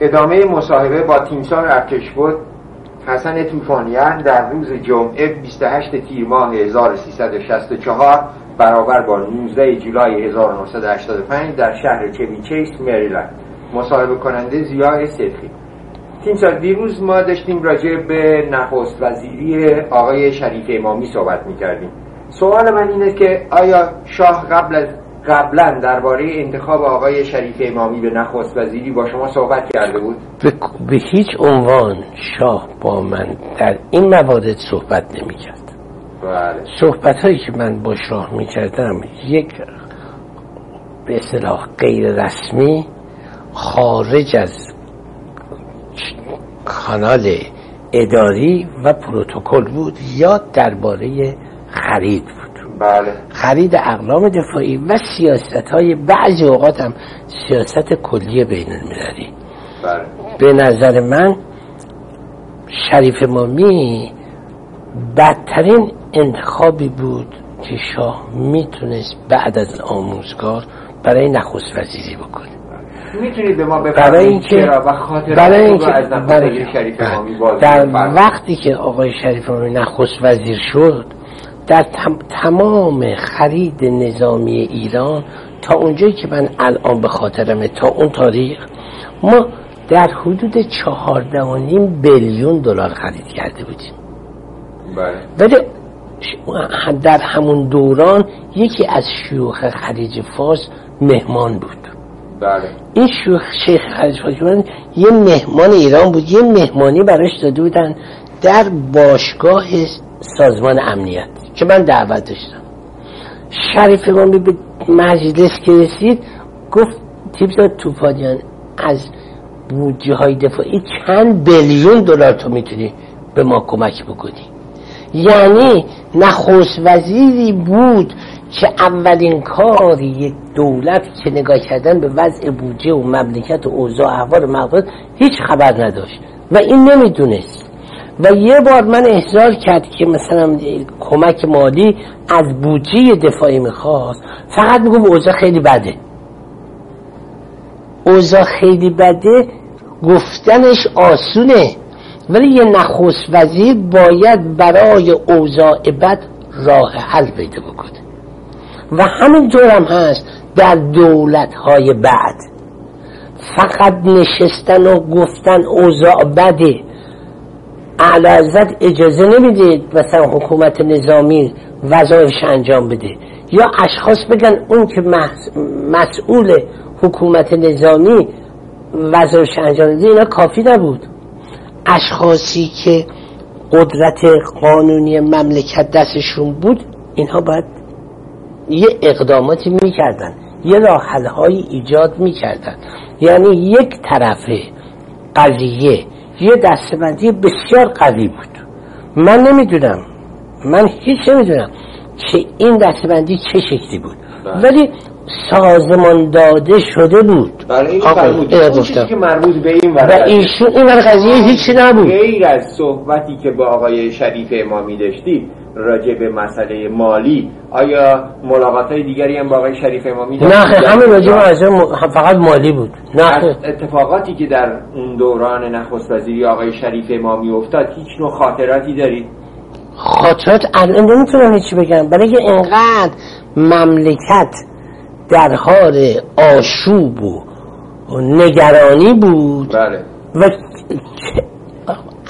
ادامه مصاحبه با تیمسار ارتش بود حسن توفانیان در روز جمعه 28 تیر ماه 1364 برابر با 19 جولای 1985 در شهر چویچیس مریلند. مصاحبه کننده زیاه صدقی. تیمسار دیروز ما داشتیم راجع به نخست وزیری آقای شریف امامی صحبت می‌کردیم. سوال من اینه که آیا شاه قبل از قبلا درباره انتخاب آقای شریف امامی به نخست وزیری با شما صحبت کرده بود؟ به, به هیچ عنوان شاه با من در این موارد صحبت نمی کرد بله. صحبت هایی که من با شاه می کردم یک به اصطلاح غیر رسمی خارج از کانال اداری و پروتکل بود یا درباره خرید بود. بله. خرید اقلام دفاعی و سیاست های بعضی اوقات هم سیاست کلی بین المللی بله. به نظر من شریف مامی بدترین انتخابی بود که شاه می‌تونست بعد از آموزگار برای نخست وزیری بکنه. می‌تونید به ما برای اینکه برای اینکه برای- در. وقتی که آقای شریف امامی نخست وزیر شد در تم- تمام خرید نظامی ایران تا اونجایی که من الان به خاطرمه تا اون تاریخ ما در حدود چهارده و نیم بیلیون دلار خرید کرده بودیم. بله. ولی در همون دوران یکی از شیوخ خلیج فارس مهمان بود. بله. این شیخ شیخ خلیج فارس یه مهمان ایران بود یه مهمانی براش داده بودن در باشگاه سازمان امنیت. که من دعوت داشتم. شریف امامی به مجلس که رسید گفت تیپزاد توفانیان از بودجه های دفاعی چند بیلیون دلار تو می‌تونی به ما کمک بکنی. یعنی نخست وزیری بود که اولین کار یک دولت که نگاه کردن به وضع بودجه و مملکت و اوضاع احوال مقدار هیچ خبر نداشت و این نمی‌دونست. و یه بار من احضار کرد که مثلا کمک مالی از بودجه دفاعی می‌خواست فقط میگم اوضاع خیلی بده. اوضاع خیلی بده گفتنش آسونه. ولی یه نخست وزیر باید برای اوضاع بد راه حل پیدا بکنه. و همینطور هم هست در دولت های بعد. فقط نشستن و گفتن اوضاع بده. اعلی حضرت اجازه نمیده مثلا حکومت نظامی وظایفش انجام بده. یا اشخاص بگن اون که مس- مسئول حکومت نظامی وظایفش انجام بده اینا کافی نبود. اشخاصی که قدرت قانونی مملکت دستشون بود اینها باید یه اقداماتی می‌کردن یه راحلهایی ایجاد می‌کردن. یعنی یک طرفه قضیه یه دستبندی بسیار قوی بود. من نمی‌دونم. من هیچ نمی‌دونم که این دستبندی چه شکلی بود. بله. ولی سازمان داده شده بود. بله این چیزی گفتم. که مربوط به این و ایشون این قضیه هیچی نبود. غیر از صحبتی که با آقای شریف امامی داشتید راجع به مسئله مالی آیا ملاقات های دیگری هم با آقای شریف امامی نه؟ همین راجع به م- فقط مالی بود. نه. اتفاقاتی که در اون دوران نخست وزیری آقای شریف امامی افتاد هیچ نوع خاطراتی دارید؟ خاطرات الان نمی‌تونم هیچی بگم. برای اینقدر مملکت در حال آشوب و نگرانی بود بله. و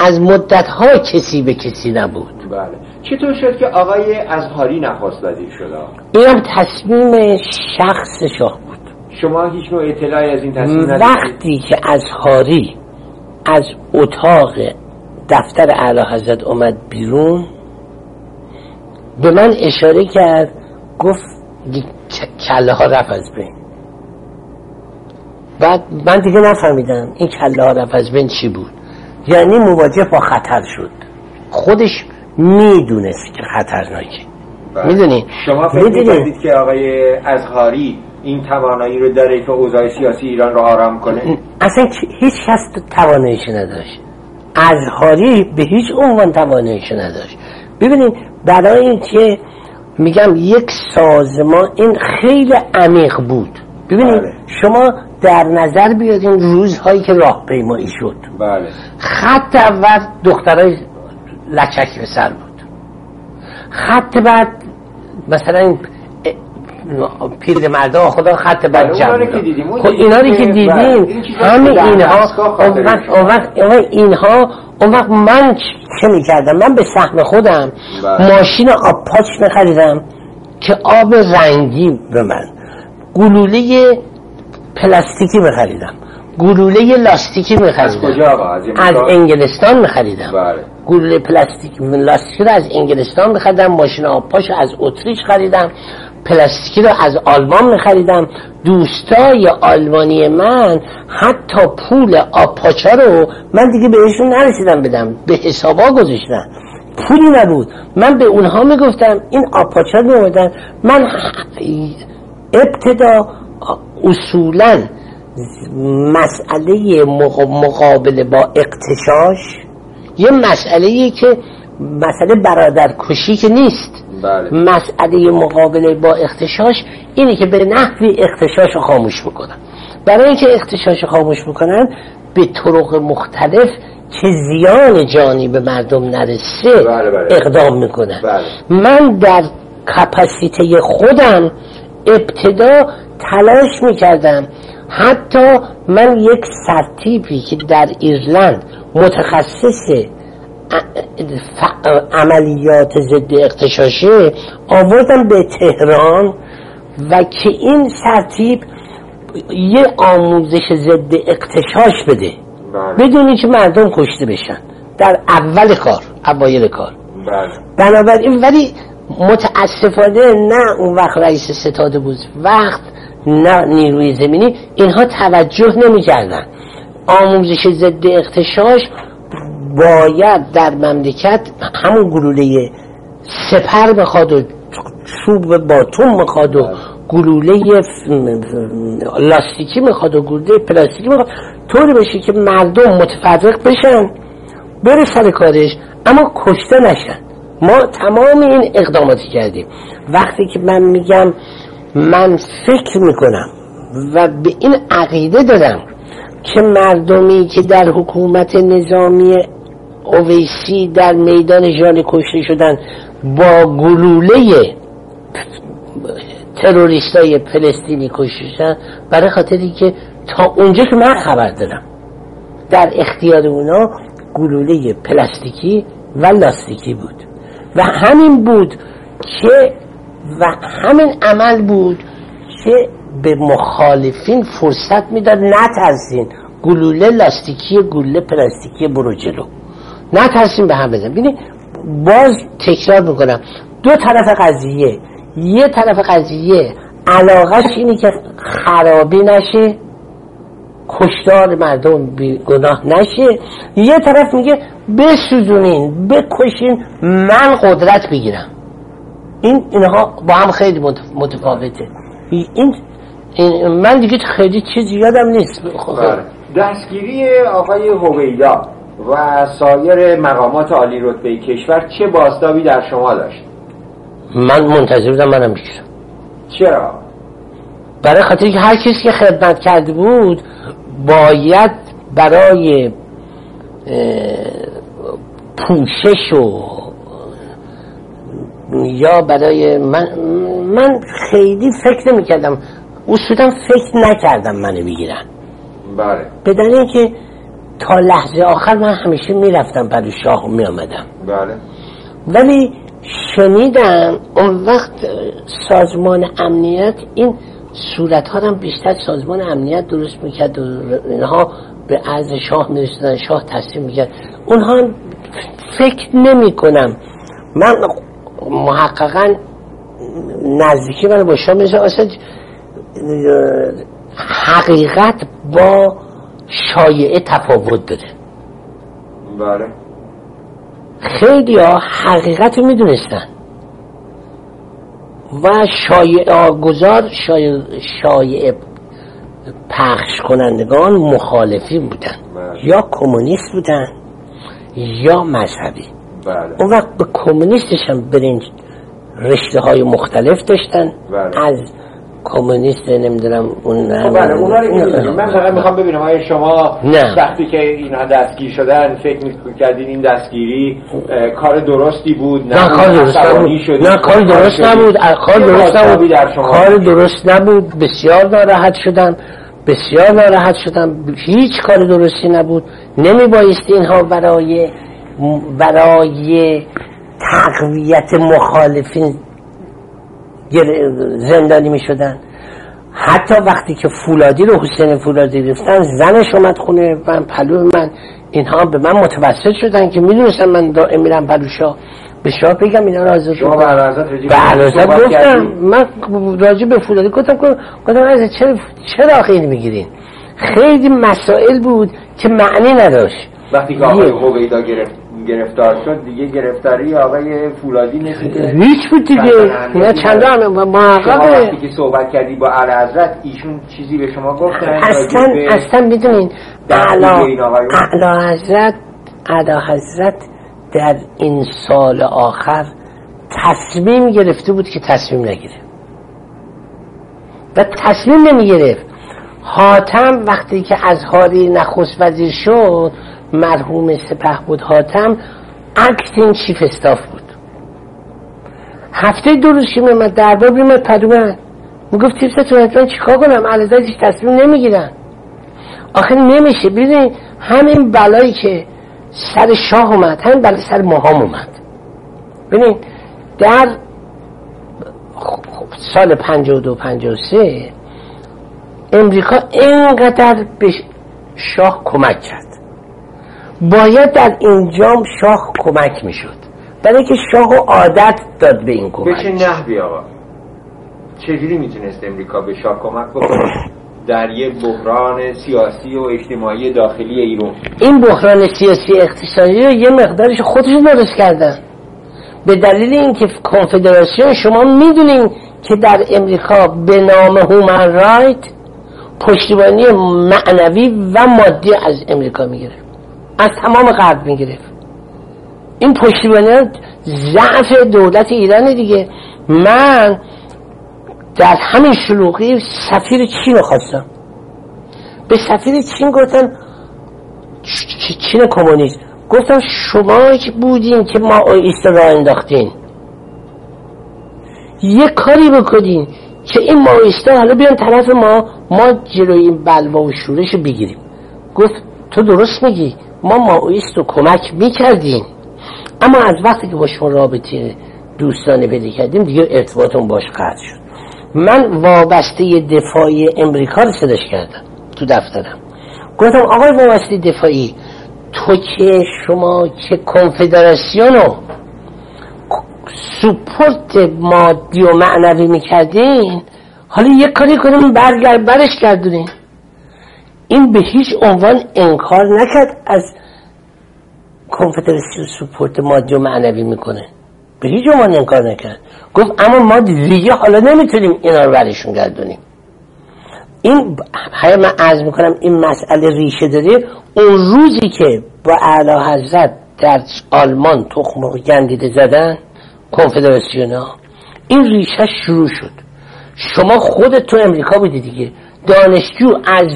از مدت ها کسی به کسی نبود. بله. چطور شد که آقای ازهاری نخست وزیر شد؟ این هم تصمیم شخص شاه بود. شما هیچ نوع اطلاعی از این تصمیم وقتی که ازهاری از اتاق دفتر اعلی حضرت اومد بیرون به من اشاره کرد گفت کله ها رفت از بین. بعد من دیگه نفهمیدم این کله ها رفت از بین چی بود. یعنی مواجه با خطر شد. خودش می‌دونست که خطرناکه بله. می‌دونی؟ شما فکر می‌کردید که آقای ازهاری این توانایی رو داره که اوضاع سیاسی ایران رو آرام کنه؟ اصلا هیچ کس تواناییش نداشت. ازهاری به هیچ عنوان تواناییش نداشت. ببینید برای اینکه میگم یک سازمان این خیلی عمیق بود. ببینید بله. شما در نظر بیارین روزهایی که راهپیمایی شد. بله. خط اول دخترای لچک به سر بود. خط بعد مثلا این پیر مردا خدا خط بله، جمع خب اینا رو که دیدیم. بله، همه اینها. اون وقت اون وقت اینها اون وقت من چه می‌کردم؟ من به سهم خودم بله. ماشین آب پاچ میخریدم که آب رنگی به من. گلوله پلاستیکی میخریدم. گلوله لاستیکی میخریدم. از کجا آقا؟ از؟ انگلستان میخریدم. بله. گلوله پلاستیک لاستیکی رو از انگلستان میخریدم. ماشین آبپاش از اتریش خریدم. پلاستیکی رو از آلمان میخریدم. دوستای آلمانی من حتی پول آبپاچا رو من دیگه بهشون نرسیدم بدم. به حسابا گذاشتن. پولی نبود. من به اونها می‌گفتم این آبپاچا میومدن من ابتدا اصولا مسئله مق- مقابله با اقتشاش یه مسئله که مسئله برادرکشی که نیست. بله مسئله مقابله با اختشاش اینه که به نحوی اختشاش رو خاموش بکنن برای اینکه اختشاش رو خاموش بکنن به طرق مختلف که زیان جانی به مردم نرسه بله، بله. اقدام می‌کنن بله. من در کپاسیته خودم ابتدا تلاش می‌کردم حتی من یک سرتیپی که در ایرلند متخصص عملیات ضد اقتشاشه آوردم به تهران و که این سرتیپ یه آموزش ضد اقتشاش بده. بله. بدونی که مردم کشته بشن. در اول کار اوایل کار. بله. بنابراین ولی متاسفانه نه اون وقت رئیس ستاده بود وقت نه نیروی زمینی. اینها توجه نمی کردن آموزش ضد اختشاش باید در مملکت همون گلوله سپر بخواد و چوب باتون می‌خواد و گلوله لاستیکی می‌خواد و گلوله پلاستیکی می‌خواد طوری بشه که مردم متفرق بشن بره سر کارش اما کشته نشن. ما تمام این اقداماتی کردیم. وقتی که من میگم من فکر می‌کنم و به این عقیده دارم که مردمی که در حکومت نظامی اویسی در میدان جان کشته شدن با گلوله تروریستای فلسطینی کشته برای خاطری که تا اونجا که من خبر دارم در اختیار اونا گلوله پلاستیکی و لاستیکی بود. و همین بود که و همین عمل بود که به مخالفین فرصت می‌داد نترسین گلوله لاستیکی گلوله پلاستیکی برو جلو. نترسین به هم بزن ببینید باز تکرار می‌کنم. دو طرف قضیه. یه طرف قضیه علاقش اینه که خرابی نشه کشتار مردم بی گناه نشه. یه طرف میگه بسوزونین بکشین من قدرت بگیرم این اینها با هم خیلی متف- متفاوته. این, من دیگه خیلی چیزی یادم نیست. بله. دستگیری آقای هویدا. و سایر مقامات عالی رتبه کشور چه بازتابی در شما داشت؟ من منتظر بودم منم بگیرم چرا؟ برای خاطر که هر کسی که خدمت کرده بود باید برای پوشش و یا برای من من خیلی فکر نمی کردم اصولا فکر نکردم منو بگیرن. بله. به که تا لحظه آخر من همیشه می‌رفتم برای شاه می آمدم بله. ولی شنیدم اون وقت سازمان امنیت این صورت ها هم بیشتر سازمان امنیت درست می‌کرد و اینها به عرض شاه می‌رسیدن شاه تصمیم می‌کرد اونها هم فکر نمی کنم من محققا نزدیکی من با شاه اصلا حقیقت با شایعه تفاوت داره. بله. خیلی ها حقیقت رو می‌دونستن. و شایعه گذار شایعه, شایعه پخش کنندگان مخالفین بودن. بله. یا کمونیست بودن یا مذهبی. بله. اون وقت به کمونیستش هم برنج رشته های مختلف داشتن. بله. از کمونیست نمی‌دونم اون خب بله اونا رو من فقط می‌خوام ببینم آیا شما نه. وقتی که اینها دستگیر شدن فکر می‌کردین این دستگیری کار درستی بود؟ نه کار درست نبود؟ نه کار درست؟ نبود. کار درست نبود. کار درست نبود. بسیار ناراحت شدم. بسیار ناراحت شدم. هیچ کار درستی نبود. نمی بایستی اینها برای برای تقویت مخالفین زندانی می شدن حتی وقتی که فولادی رو حسین فولادی گرفتن زنش اومد خونه من پلو من اینها به من متوسط شدن که می‌دونستن من دائم میرم پلو شاه به شاه بگم اینا را حاضر شما به گفتم؟ من راجع به فولادی گفتم که- گفتم از چرا چرا خیلی می‌گیرین؟ خیلی مسائل بود که معنی نداشت. وقتی که آقای گرفت. گرفتار شد دیگه گرفتاری آقای فولادی نیست که هیچ بود دیگه. اینا چند همه شما محققه وقتی که صحبت کردی با اعلیحضرت ایشون چیزی به شما گفتن اصلا اصلا می‌دونین اعلی؟ اعلی حضرت اعلی حضرت در این سال آخر تصمیم گرفته بود که تصمیم نگیره. و تصمیم نمی گرفت حاتم وقتی که از هاری نخست وزیر شد مرحوم سپه بود حاتم اکتین چیف استاف بود. هفته دو روز که میمد دربار میمد پدو من می‌گفت حتما چیکار کنم؟ علیزاد هیچ تصمیم نمی‌گیرن. آخه نمیشه. ببینید همین بلایی که سر شاه اومد همین بلای سر ماهام اومد. ببینید در سال 52 53 امریکا اینقدر به شاه کمک کرد. باید در اینجام شاه کمک می‌شد. برای که شاه عادت داد به این به کمک چه نحوی آقا؟ چجوری می‌تونست امریکا به شاه کمک بکنه؟ در یک بحران سیاسی و اجتماعی داخلی ایران. این بحران سیاسی اقتصادی رو یه مقدارش خودشون درست کردن. به دلیل اینکه کنفدراسیون شما می‌دونین که در امریکا به نام هومن رایت پشتیبانی معنوی و مادی از امریکا می‌گرفت از تمام غرب می‌گرفت. این پشتیبانی ضعف دولت ایران دیگه. من در همین شلوغی سفیر چین رو خواستم. به سفیر چین گفتم چین کمونیست. گفتم شما که بودین که ما ایست را انداختین. یه کاری بکنین که این ماویستا حالا بیان طرف ما ما جلوی این بلوا و شورش رو بگیریم. گفت تو درست میگی؟ ما ماویست رو کمک می‌کردیم. اما از وقتی که با شما رابطه دوستانه پیدا کردیم دیگه ارتباطمون باش قطع شد. من وابسته دفاعی امریکا رو صداش کردم تو دفترم. گفتم آقای وابسته دفاعی تو که شما که کنفدراسیون رو سپورت مادی و معنوی می‌کردین حالا یک کاری کنیم برگرد برش گردونین. این به هیچ عنوان انکار نکرد از کنفدراسیون سپورت مادی و معنوی می‌کنه. به هیچ عنوان انکار نکرد. گفت اما ما دیگه حالا نمی‌تونیم اینا رو برشون گردونیم. این های من عرض می‌کنم این مسئله ریشه داره اون روزی که با اعلی حضرت در آلمان تخم مرغ گندیده زدن کنفدراسیون ها این ریشه شروع شد. شما خودت تو امریکا بودی دیگه. دانشجو از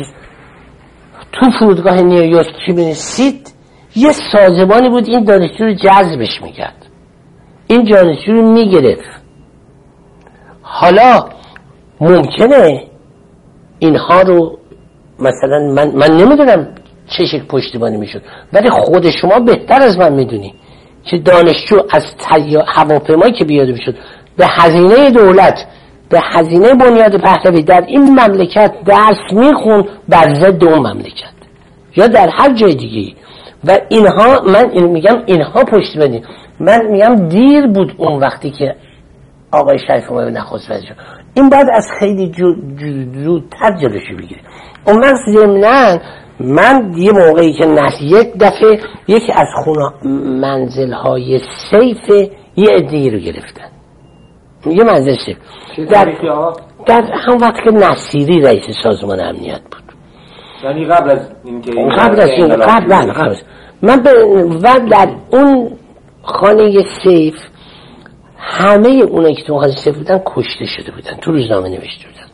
تو فرودگاه نیویورک که می‌رسید یه سازمانی بود این دانشجو رو جذبش می‌کرد. این دانشجو رو می‌گرفت. حالا ممکنه اینها رو مثلا من, من نمی‌دونم چه شکل پشتیبانی می‌شد ولی خود شما بهتر از من می‌دونی که دانشجو از هواپیمایی که بیاده می‌شد به هزینه دولت به هزینه بنیاد پهلوی در این مملکت درس میخون بر ضد اون مملکت. یا در هر جای دیگه و اینها من این میگم اینها پشتیبانی من میگم دیر بود اون وقتی که آقای شریف اومد نخست وزیر. این باید از خیلی جو- جو- زودتر جلوشو بگیره اون وقت ضمناً من یه موقعی که نس یک دفعه یکی از خونه منزل های سیف یه عده‌ای رو گرفتن. یه چه در؟ در هم وقت که نصیری رئیس سازمان امنیت بود. یعنی قبل از اینکه این قبل از این قبل قبل. از- من به و در اون خانه سیف همه اونایی که تو خانه سیف بودن کشته شده بودن تو روزنامه نوشته بودن.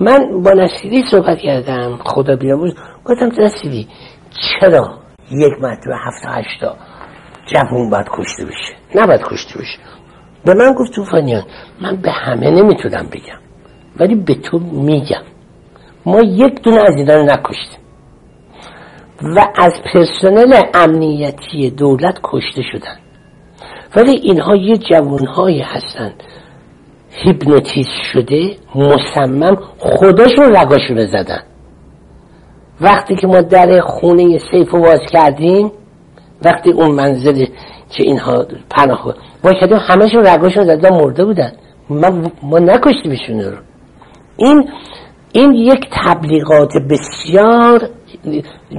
من با نصیری صحبت کردم خدا بیاموز گفتم نصیری چرا یک مطلب هفت هشتا جوون باید کشته بشه؟ نباید کشته بشه. به من گفت توفانیان من به همه نمی‌تونم بگم ولی به تو میگم. ما یک دونه از اینا رو نکشتیم. و از پرسنل امنیتی دولت کشته شدن. ولی اینها یه جوانهایی هستند هیپنوتیز شده مصمم خودشون رگاشون زدن وقتی که ما در خونه سیف باز کردیم وقتی اون منزل که اینها پناه با کردیم همشون رگاشون زدن مرده بودن. ما, ما نکشتیمشون رو. این این یک تبلیغات بسیار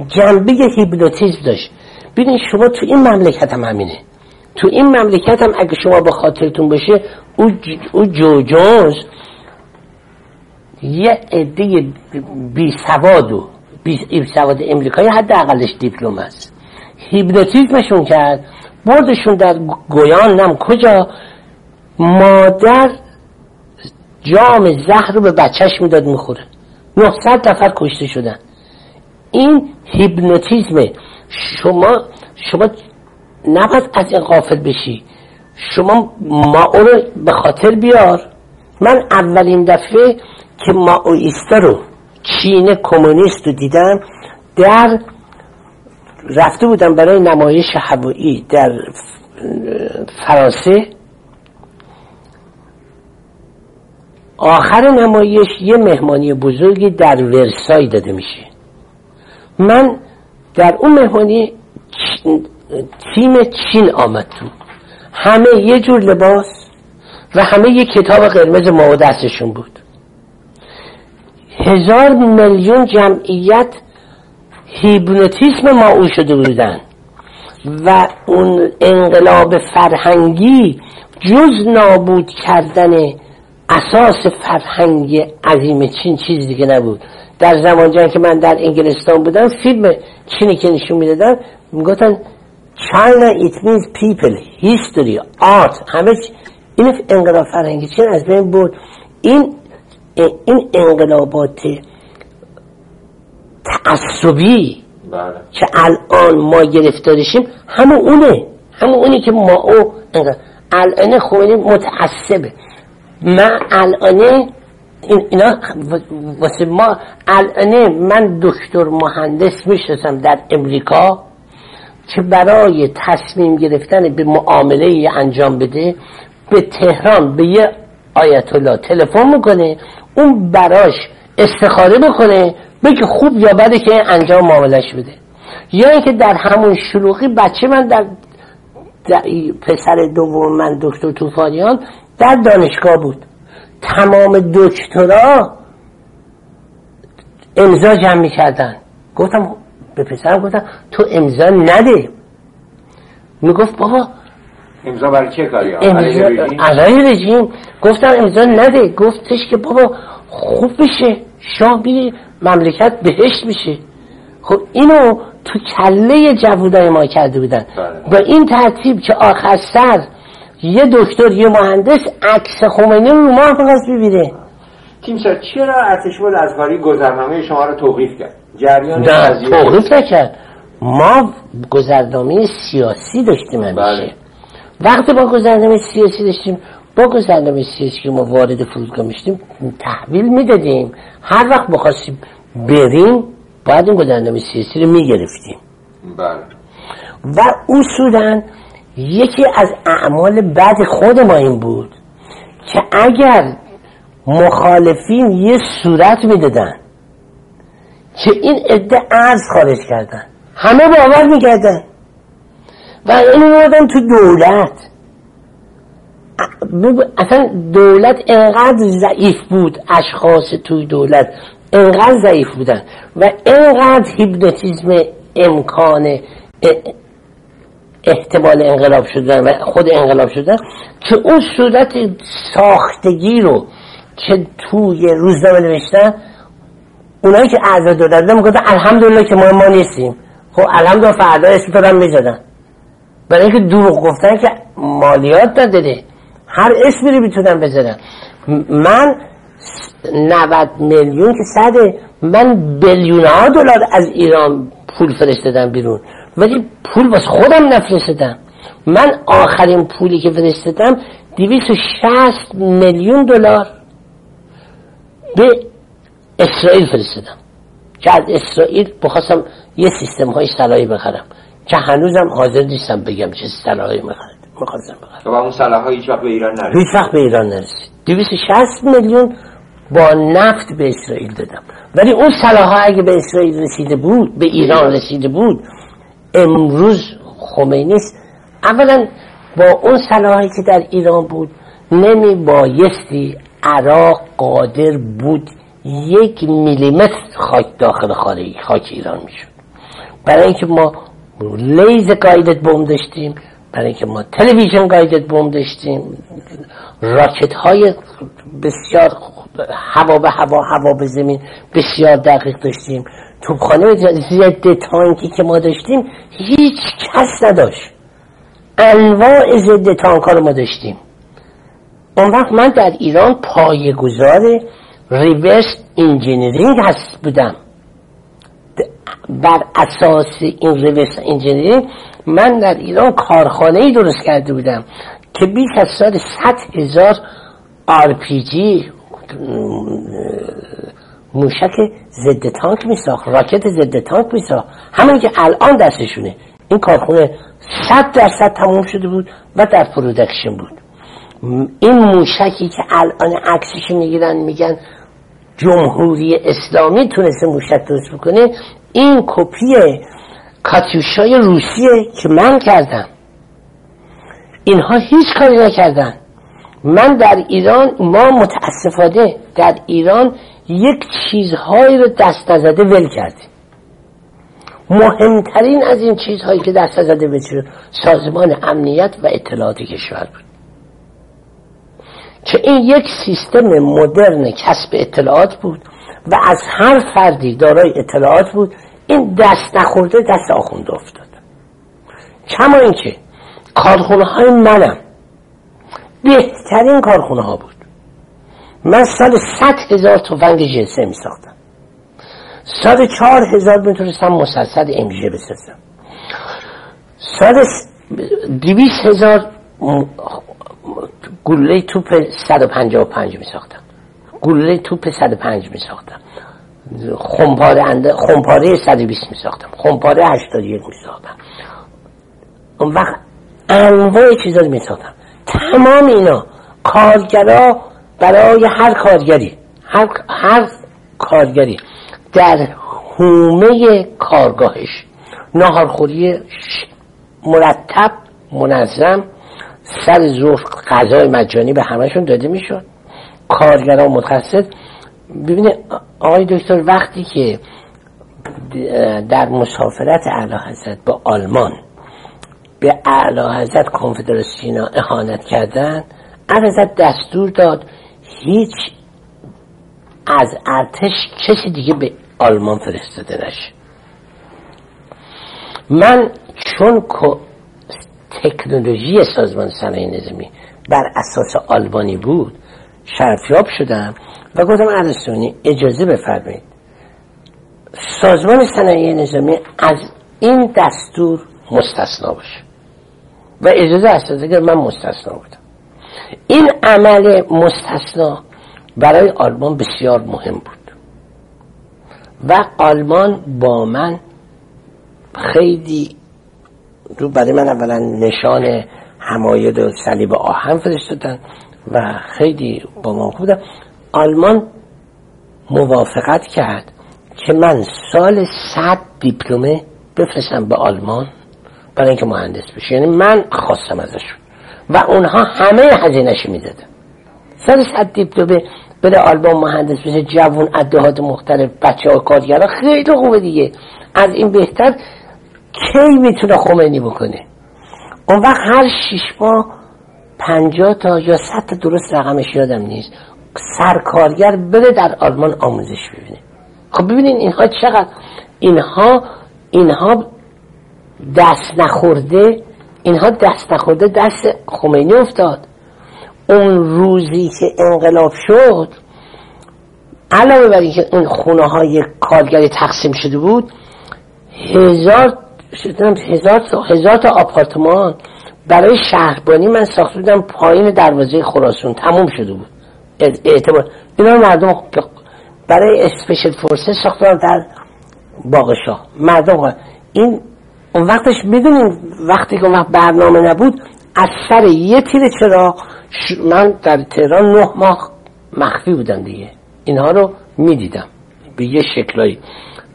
جنبه هیپنوتیزم داشت. ببینید شما تو این مملکت هم همینه. تو این مملکت هم اگه شما به خاطرتون باشه او جوجوز یه عده بی سواد و بی سواد امریکایی اقلش دیپلم است. هیپنوتیزمشون کرد. بردشون در گویان نم. کجا؟ مادر جام زهر رو به بچهش می‌داد می‌خوره 900 نفر کشته شدن. این هیپنوتیزمه. شما شما نباید از این قافل بشی. شما ما رو به خاطر بیار. من اولین دفعه که ماویستا رو چین کمونیست رو دیدم در رفته بودم برای نمایش هوایی در فرانسه. آخر نمایش یه مهمانی بزرگی در ورسای داده میشه. من در اون مهمانی تیم چین آمد تو. همه یه جور لباس و همه یه کتاب قرمز ما دستشون بود. هزار میلیون جمعیت هیبنوتیسم ما او شده بودن. و اون انقلاب فرهنگی جز نابود کردن اساس فرهنگ عظیم چین چیز دیگه نبود. در زمان جنگ که من در انگلستان بودم فیلم چینی که نشون می‌دادن می‌گفتن China it means people history art. همه این انقلاب فرهنگی چین از بین بود این این انقلابات تعصبی. بله. که الان ما گرفتارشیم همون اونه. همون اونی که ما او الان خمینی متعصبه. من الان اینا واسه ما الان من دکتر مهندس می‌شناسم در امریکا که برای تصمیم گرفتن به معامله انجام بده به تهران به یه آیت الله تلفن می‌کنه اون براش استخاره بکنه بگه خوب یا بده که انجام معاملش بده. یا اینکه در همون شلوغی بچه من در, پسر دوم من دکتر توفانیان در دانشگاه بود. تمام دکترا امضا جمع می‌کردن. گفتم به پسرم گفتم تو امضا نده. می‌گفت بابا امضا برای چه کاری علیه رژیم؟ گفتم امضا نده. گفتش که بابا خوب بشه. شاه بیره مملکت بهشت میشه. خب اینو تو کله جوودای ما کرده بودن. بله. با این ترتیب که آخر سر یه دکتر یه مهندس عکس خمینی رو ما فقط ببینه. تیم سر چرا ارتش بود از کاری گذرنامه شما رو توقیف کرد؟ جریان نه توقیف نکرد. ما گذرنامه سیاسی داشتیم همیشه. بله. وقتی با گذرنامه سیاسی داشتیم با گذرنامه سیاسی که ما وارد فرودگاه میشتیم تحویل می‌دادیم. هر وقت بخواستیم بریم باید این گذرنامه سیاسی رو می‌گرفتیم. بله. و اصولا یکی از اعمال بد خود ما این بود که اگر مخالفین یه صورت می‌دادن که این عده ارز خارج کردن همه باور می‌کردن. و این میادن تو دولت. اصلا دولت انقدر ضعیف بود اشخاص توی دولت انقدر ضعیف بودن و انقدر هیپنوتیزم امکان احتمال انقلاب شدن و خود انقلاب شدن که اون صورت ساختگی رو که توی روزنامه نوشتن اونایی که اعضا دولت می‌گفتن الحمدلله که ما ما نیستیم. خب الحمدلله فردا اسم دارن می‌زدن. برای اینکه دروغ گفتن که مالیات نداده. هر اسمی رو می‌تونن بزنن من 90 میلیون که صده من بیلیون ها دلار از ایران پول فرستادم بیرون. ولی پول واسه خودم نفرستادم. من آخرین پولی که فرستادم 260 میلیون دلار به اسرائیل فرستادم. که از اسرائیل بخواستم یه سیستم های سلاحی بخرم. که هنوزم حاضر نیستم بگم چه سلاحی می‌خواستم بخرم و اون سلاح هیچ وقت به ایران نرسید. هیچ وقت به ایران نرسید. 260 میلیون با نفت به اسرائیل دادم. ولی اون سلاح اگه به اسرائیل رسیده بود به ایران رسیده بود امروز خمینی اولا با اون سلاحی که در ایران بود نمی بایستی عراق قادر بود یک میلیمتر خاک داخل خاک ایران می‌شد. برای اینکه ما لیز گایدت بوم داشتیم. برای اینکه ما تلویزیون گایدت بوم داشتیم راکت های بسیار هوا به هوا هوا به زمین بسیار دقیق داشتیم. توبخانه ضد تانکی که ما داشتیم هیچ کس نداشت. انواع ضد تانک رو ما داشتیم. اون وقت من در ایران پایه‌گذار reverse engineering هست بودم. بر اساس این reverse engineering من در ایران کارخانه ای درست کرده بودم که بیش از سالی صد هزار آرپیجی موشک ضد تانک میساخت راکت ضد تانک میساخت. همین که الان دستشونه. این کارخونه صد درصد تموم شده بود و در production بود. این موشکی که الان عکسش می‌گیرن میگن جمهوری اسلامی تونسته موشک درست بکنه این کپی کاتیوشای روسیه که من کردم. اینها هیچ کاری نکردن. من در ایران ما متاسفانه در ایران یک چیزهایی رو دست نزده ول کردیم. مهمترین از این چیزهایی که دست نزده ول سازمان امنیت و اطلاعات کشور بود. که این یک سیستم مدرن کسب اطلاعات بود و از هر فردی دارای اطلاعات بود این دست نخورده دست آخونده افتاد کما اینکه کارخونه های منم. بهترین کارخونه ها بود. من سال ست هزار توفنگ جنسه می ساختم. سال چهار هزار می‌تونستم مسلسل امژه بسازم. سال دویس هزار گلوله توپ 155 می ساختم. گلوله توپ 105 می ساختم. خمپاره انده خمپاره 120 می ساختم. خمپاره 81 می ساختم. اون وقت انواع چیزا رو می ساختم. تمام اینا کارگرا برای هر کارگری. هر, هر کارگری. در حومه کارگاهش. ناهارخوری مرتب منظم سر ظهر غذای مجانی به همشون داده می‌شد. کارگران متخصص. ببینید آقای دکتر وقتی که در مسافرت اعلی حضرت با آلمان به اعلی حضرت کنفدراسیون اهانت کردن اعلی دستور داد هیچ از ارتش کسی دیگه به آلمان فرستاده نشه. من چون تکنولوژی سازمان صنایع نظامی بر اساس آلبانی بود شرفیاب شدم و گفتم ارسطونی اجازه بفرمایید. سازمان صنایع نظامی از این دستور مستثنا باشه. و اجازه اساسی که من مستثنا بودم. این عمل مستثنا برای آلمان بسیار مهم بود. و آلمان با من خیلی رو برای من اولا نشان هماید و صلیب آهن فرستادن. و خیلی با من خوب آلمان موافقت کرد که من سال صد دیپلمه بفرستم به آلمان برای اینکه مهندس بشه. یعنی من خواستم ازشون و اونها همه هزینهش می‌دادن. سال صد دیپلمه بده آلمان مهندس بشه جوون ادهات مختلف بچه ها کارگرها خیلی خوبه دیگه. از این بهتر کی می‌تونه خمینی بکنه؟ اون وقت هر شیش ماه پنجاه تا یا صد تا درست رقمش یادم نیست. سرکارگر بره در آلمان آموزش ببینه. خب ببینین اینها چقدر اینها اینها دست نخورده اینها دست نخورده دست خمینی افتاد. اون روزی که انقلاب شد علاوه بر اینکه اون خونه های کارگری تقسیم شده بود هزار هزار تا, هزار تا آپارتمان برای شهربانی من ساخته بودم پایین دروازه خراسون تموم شده بود. اعتبار اینا مردم برای اسپیشل فورسه ساخته در باغشا. مردم این اون وقتش می‌دونیم وقتی که وقت برنامه نبود از سر یه تیر چرا من در تهران نه ماه مخفی بودم دیگه. اینها رو می‌دیدم. به یه شکلایی.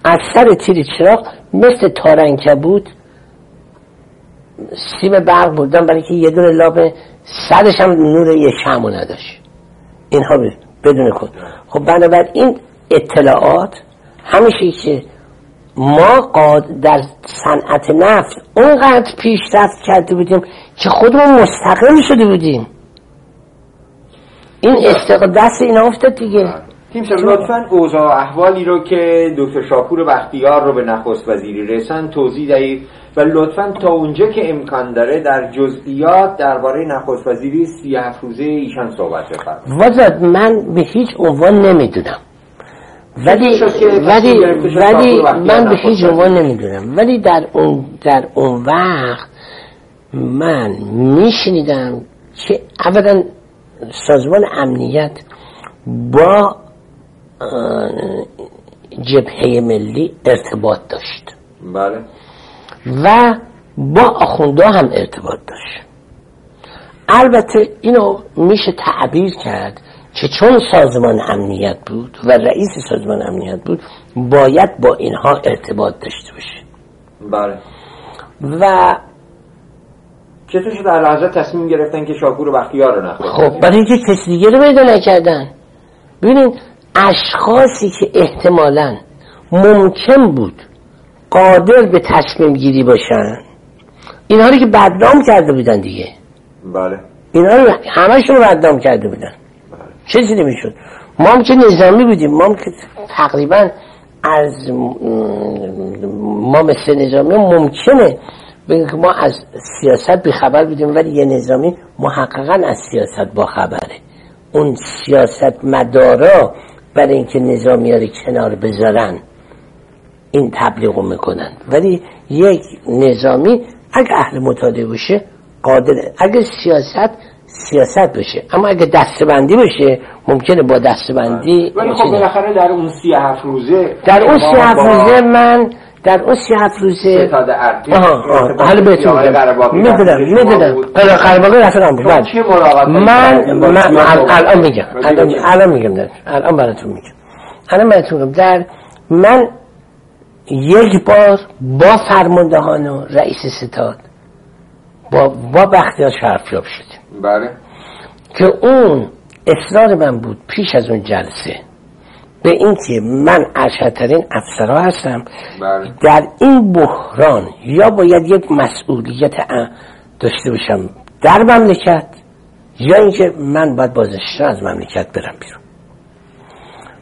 از سر تیر چراغ مثل تارنکه بود سیم برق بودم برای که یه دور لاب سرش هم نور یه شمو نداشت. اینها بدون کن خب بنابراین اطلاعات همیشه که ما قاد در صنعت نفت اونقدر پیشرفت کرده بودیم که خودمون مستقل شده بودیم. این استقلال دست اینا افتاد دیگه. تیم لطفا اوضاع احوالی رو که دکتر شاپور بختیار رو به نخست وزیری رسن توضیح دهید و لطفا تا اونجا که امکان داره در جزئیات درباره نخست وزیری سی روزه ایشان صحبت بفرمایید. من به هیچ عنوان نمی‌دونم. ولی ولی ولی من به هیچ عنوان نمی‌دونم. ولی در اون در اون وقت من میشنیدم که اولا سازمان امنیت با جبهه ملی ارتباط داشت. بله. و با آخونده هم ارتباط داشت. البته اینو میشه تعبیر کرد که چون سازمان امنیت بود و رئیس سازمان امنیت بود باید با اینها ارتباط داشته باشه. بله. و چطور شد در لحظه تصمیم گرفتن که شاپور و بختیار رو نخواهد خب برای اینکه کسی دیگه رو پیدا نکردن. ببینید اشخاصی که احتمالا ممکن بود قادر به تصمیم گیری باشن. اینها رو که بدنام کرده بودن دیگه. بله. اینها رو همشون رو بدنام کرده بودن. بله. چیزی نمی‌شد ما هم که نظامی بودیم. ما هم که تقریبا از ما مثل نظامی ممکنه بگیم که ما از سیاست بیخبر بودیم ولی یه نظامی محققا از سیاست با خبره اون سیاست مدارا برای اینکه نظامی رو کنار بذارن این تبلیغ می‌کنن. ولی یک نظامی اگه اهل مطالعه باشه قادره اگه سیاست سیاست بشه اما اگه دستبندی بشه ممکنه با دستبندی ولی خب بالاخره در اون سی هفت روزه در اون سی هفت روزه من در اون سی هفت روزه ستاد ارتش حالا بهتون می‌دونم می‌دونم. قرباقی رفتم بود. من من الان میگم. الان میگم. الان براتون میگم. الان براتون میگم. در من یک بار با فرماندهان و رئیس ستاد با با بختیار شرفیاب شدیم. بله. که اون اصرار من بود پیش از اون جلسه به اینکه من ارشدترین افسرها هستم بله. در این بحران یا باید یک مسئولیت داشته باشم در مملکت یا اینکه من باید بازنشسته از مملکت برم بیرون.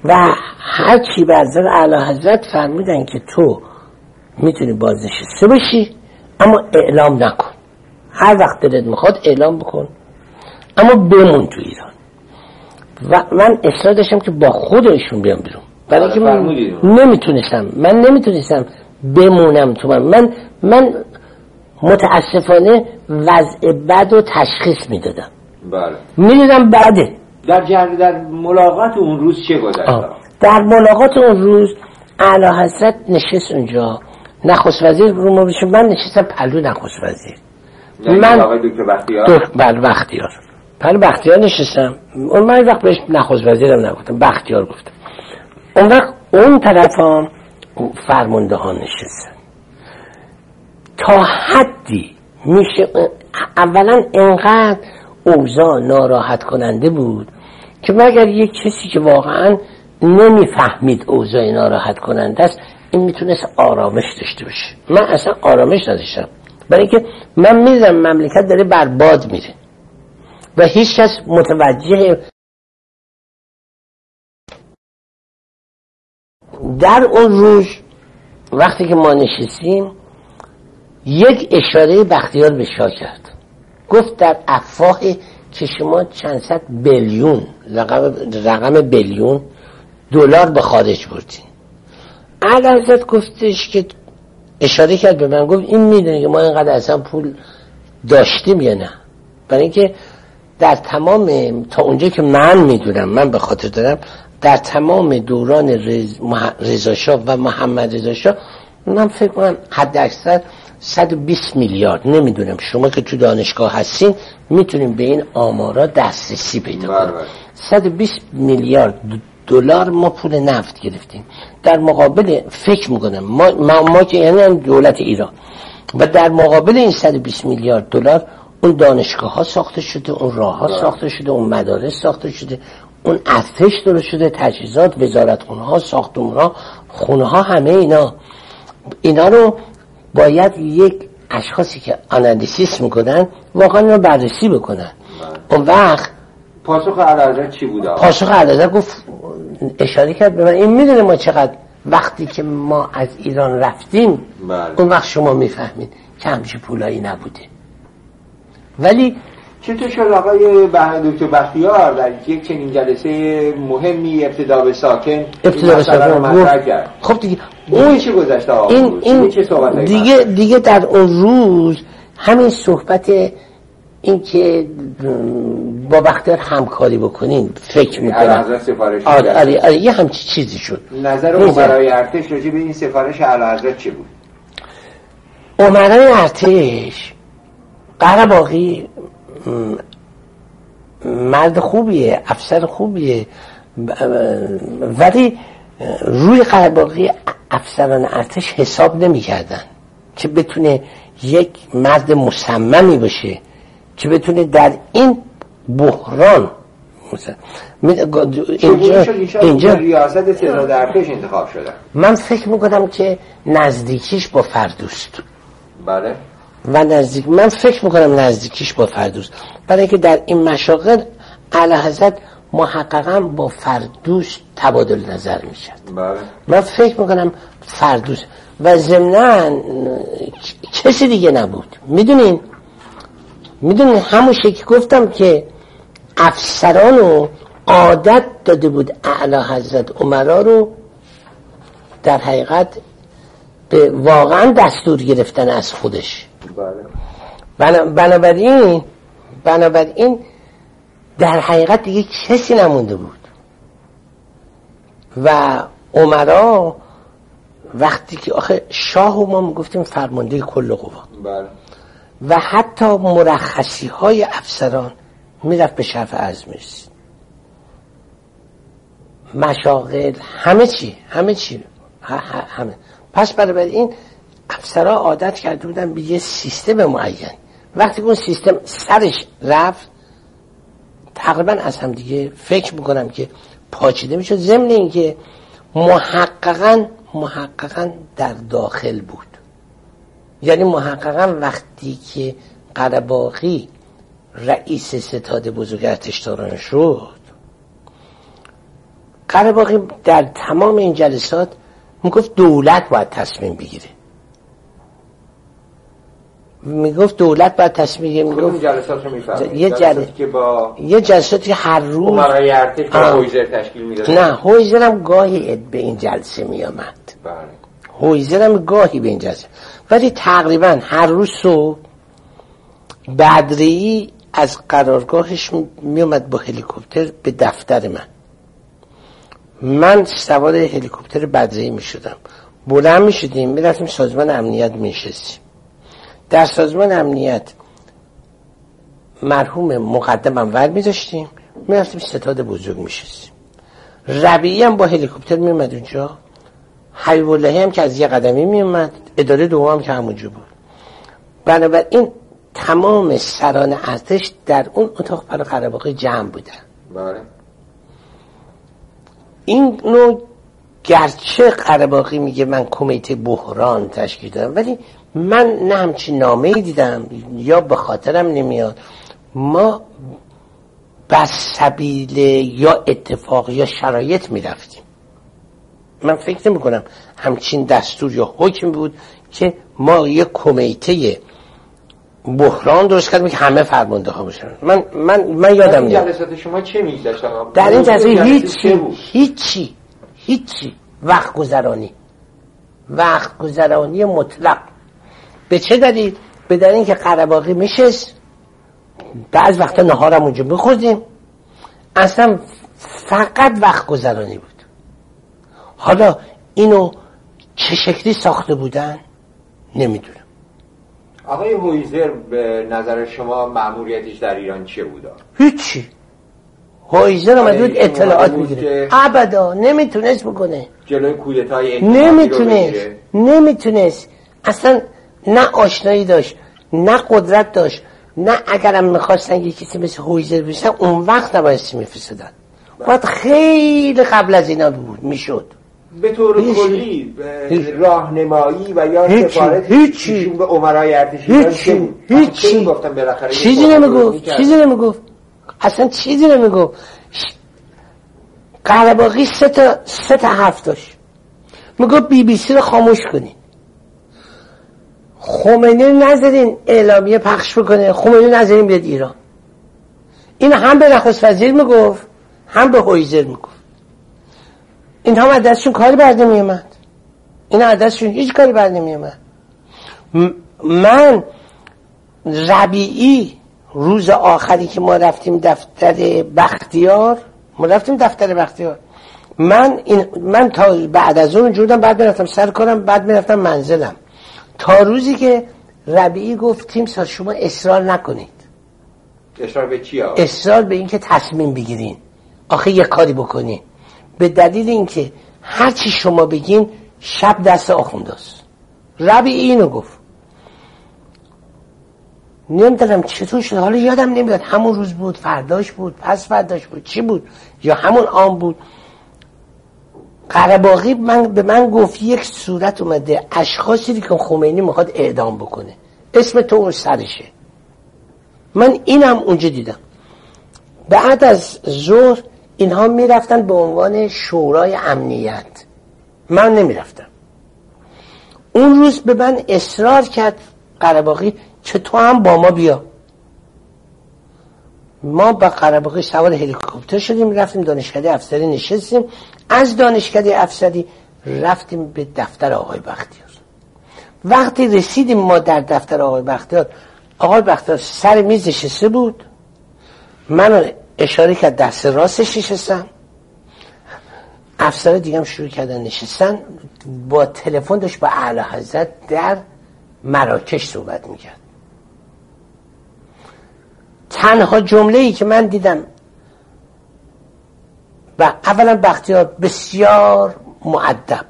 و هر چی به حضرت اعلی حضرت فرمودن که تو می‌تونی بازنشسته باشی اما اعلام نکن. هر وقت دلت می‌خواد اعلام بکن اما بمون تو ایران. و من اصرار داشتم که با خودشون بیام بیرون. برای اینکه من نمی‌تونستم. من نمی‌تونستم بمونم تو من. من, من متاسفانه وضع بد و تشخیص می‌دادم. بله. می‌دیدم بعده. در جر... در ملاقات اون روز چه گذشت؟ در ملاقات اون روز اعلی حضرت نشست اونجا. نخست وزیر رو ما من نشستم پلو نخست وزیر. یعنی من دکتر بختیار؟ بله بختیار. پلو بختیار نشستم. اون من وقت بهش نخست وزیرم نگفتم بختیار گفتم. اون وقت اون طرف هم فرمانده ها نشستن تا حدی میشه اولا انقدر اوضاع ناراحت کننده بود که مگر یک کسی که واقعا نمی‌فهمید اوضاع ناراحت کننده است این می‌تونست آرامش داشته باشه. من اصلا آرامش نداشتم. برای که من می‌دونم مملکت داره برباد میره. و هیچ کس متوجه در اون روز وقتی که ما نشستیم یک اشاره بختیار به شاه کرد. گفت در افواه که شما چند صد بیلیون رقم, رقم بیلیون دلار به خارج بردین. حضرت گفتش که اشاره کرد به من گفت این می‌دونه که ما اینقدر اصلا پول داشتیم یا نه. برای اینکه در تمام تا اونجا که من می‌دونم من به خاطر دارم در تمام دوران رضا و محمد رضا من فکر کنم حد اکثر 120 میلیارد نمی‌دونم. شما که تو دانشگاه هستین می‌تونیم به این آمارا دسترسی پیدا کنیم. 120 بله، بله. میلیارد دلار ما پول نفت گرفتیم. در مقابل فکر می‌کنم ما, ما, ما که یعنی دولت ایران. و در مقابل این 120 میلیارد دلار اون دانشگاه ها ساخته شده اون راه ها. ساخته شده اون مدارس ساخته شده اون ارتش درست شده تجهیزات وزارت خونه ها ساختمون ها خونه ها همه اینا اینا رو باید یک اشخاصی که آنالیسیس می‌کنن واقعا رو بررسی بکنن بله. اون وقت پاسخ علاوه چی بوده؟ پاسخ علاوه گفت اشاره کرد به من این می‌دونه ما چقدر وقتی که ما از ایران رفتیم بله. اون وقت شما می‌فهمید که همچی پولایی نبوده ولی چطور شد آقای دکتر بختیار در یک چنین جلسه مهمی ابتدا به ساکن ابتدا به ساکن خب دیگه اون چی گذشته این, این دیگه دیگه در اون روز همین صحبت این که با بختیار همکاری بکنین فکر می‌کنم. آره آره آره یه همچی چیزی شد. نظر عمرای ارتش راجع به این سفارش اعلی چی بود؟ عمرای ارتش قرباقی مرد خوبیه افسر خوبیه. ولی روی قرباقی افسران ارتش حساب نمی‌کردن که بتونه یک مرد مصممی باشه که بتونه در این بحران اینجا, اینجا ریاست ارتش انتخاب شده. من فکر می‌کنم که نزدیکیش با فردوست. بله. و نزدیک من فکر می‌کنم نزدیکیش با فردوس. برای اینکه در این مشاغل اعلی حضرت محققا با فردوس تبادل نظر می‌شد بله. من فکر می‌کنم فردوس. و ضمنا کسی دیگه نبود. می‌دونین؟ می‌دونین همون که گفتم که افسرانو عادت داده بود اعلی حضرت عمرا رو در حقیقت به واقعا دستور گرفتن از خودش. بنابراین بنابراین در حقیقت دیگه کسی نمونده بود. و عمرا وقتی که آخه شاه و ما می‌گفتیم فرمانده کل قوا. بله. و حتی مرخصی های افسران می‌رفت به شرف از می‌رسید مشاغل همه چی همه چی همه. پس برای این افسرها عادت کرده بودن به یه سیستم معین. وقتی اون سیستم سرش رفت تقریبا از هم دیگه فکر می‌کنم که پاچیده می‌شد. ضمن اینکه محققا محققا در داخل بود. یعنی محققا وقتی که قرباقی رئیس ستاد بزرگ ارتشداران شد قرباقی در تمام این جلسات می‌گفت دولت باید تصمیم بگیره. می‌گفت دولت باید تصمیم می‌گفت جلسات رو یه جل... که با یه جلساتی هر روز عمرای ارتش با هویزر تشکیل می‌داد نه هویزر هم گاهی به این جلسه میامد بله. هویزر هم گاهی به این جلسه. ولی تقریبا هر روز صبح بدری از قرارگاهش میومد با هلیکوپتر به دفتر من. من سوار هلیکوپتر بدری می‌شدم. بلند می‌شدیم می‌رفتیم سازمان امنیت میشستیم در سازمان امنیت مرحوم مقدمم ور میذاشتیم می‌رفتیم ستاد بزرگ میشستیم. ربیعی هم با هلیکوپتر میومد اونجا. حبیب اللهی هم که از یه قدمی میومد اداره دوم هم که همونجا بود. بنابراین تمام سران ارتش در اون اتاق برای قرباقی جمع بودن. بله. این نوع گرچه قرباقی میگه من کمیته بحران تشکیل دادم ولی من نه همچین نامه دیدم یا به خاطرم نمیاد. ما بس سبیل یا اتفاق یا شرایط می‌رفتیم. من فکر نمی کنم همچین دستور یا حکم بود که ما یه کمیته بحران درست کردیم که همه فرمانده ها باشن. من من من یادم نمیاد. جلسات شما چه میگذشت؟ در این جلسه هیچی هیچی هیچی. وقت گذرانی. وقت گذرانی مطلق. به چه دلیل؟ به دلیل اینکه قرباقی میشست. بعض وقتا نهارم اونجا بخوردیم اصلا فقط وقت گذرانی بود. حالا اینو چه شکلی ساخته بودن نمی‌دونم. آقای هویزر به نظر شما معمولیتش در ایران چه بوده؟ هیچی. هویزر آمده بود اطلاعات می‌گیره. ابدا نمی‌تونست بکنه. جلوی کودتای نمی‌تونست. نمی‌تونست. اصلا نه آشنایی داشت نه قدرت داشت نه اگرم می‌خواستن یه کسی مثل هویزر بشن اون وقت نبایستی میفرستدن باید خیلی قبل از اینا بود می‌شد. به طور کلی راهنمایی و یا سفارت هیچی. به عمرای ارتشی هیچی هیچی. چیزی نمی‌گفت چیزی نمی‌گفت. اصلا چیزی نمی‌گفت. قرباقی سه تا سه تا حرف داشت. می‌گفت بی بی سی رو خاموش کنین خمینی نذارین اعلامیه پخش بکنه. خمینی نذارین بیاد ایران. این هم به نخست وزیر می‌گفت هم به هویزر می‌گفت. این هم دستشون کاری بر نمیومد این دستشون هیچ کاری بر نمیومد من ربیعی روز آخری که ما رفتیم دفتر بختیار ما رفتیم دفتر بختیار. من این من تا بعد از اون جودم بعد می‌رفتم سر کارم بعد می‌رفتم منزلم. تا روزی که ربیعی گفت تیم سال شما اصرار نکنید. اصرار به چی اصرار به اینکه تصمیم بگیرین. آخه یه کاری بکنین. به دلیل اینکه هر چی شما بگین شب دست آخونداست. ربیعی اینو گفت. نمی‌دونم چطور شد حالا یادم نمیاد. همون روز بود فرداش بود پس فرداش بود چی بود؟ یا همون آن بود. قرباقی من به من گفت یک صورت اومده. اشخاصی که خمینی می‌خواد اعدام بکنه. اسم تو اون سرشه. من اینم اونجا دیدم. بعد از ظهر اینها می‌رفتن به عنوان شورای امنیت. من نمی‌رفتم. اون روز به من اصرار کرد قرباقی چه تو هم با ما بیا. ما با قرباقی سوار هلیکوپتر شدیم رفتیم دانشکده افسری نشستیم. از دانشکده افسری رفتیم به دفتر آقای بختیار. وقتی رسیدیم ما در دفتر آقای بختیار آقای بختیار سر میز نشسته بود. من اشاره کرد دست راستش نشستم. افسر دیگه هم شروع کردن نشستن. با تلفن داشت با اعلی حضرت در مراکش صحبت می‌کرد. تنها جمله ای که من دیدم و اولا بختیار بسیار معدب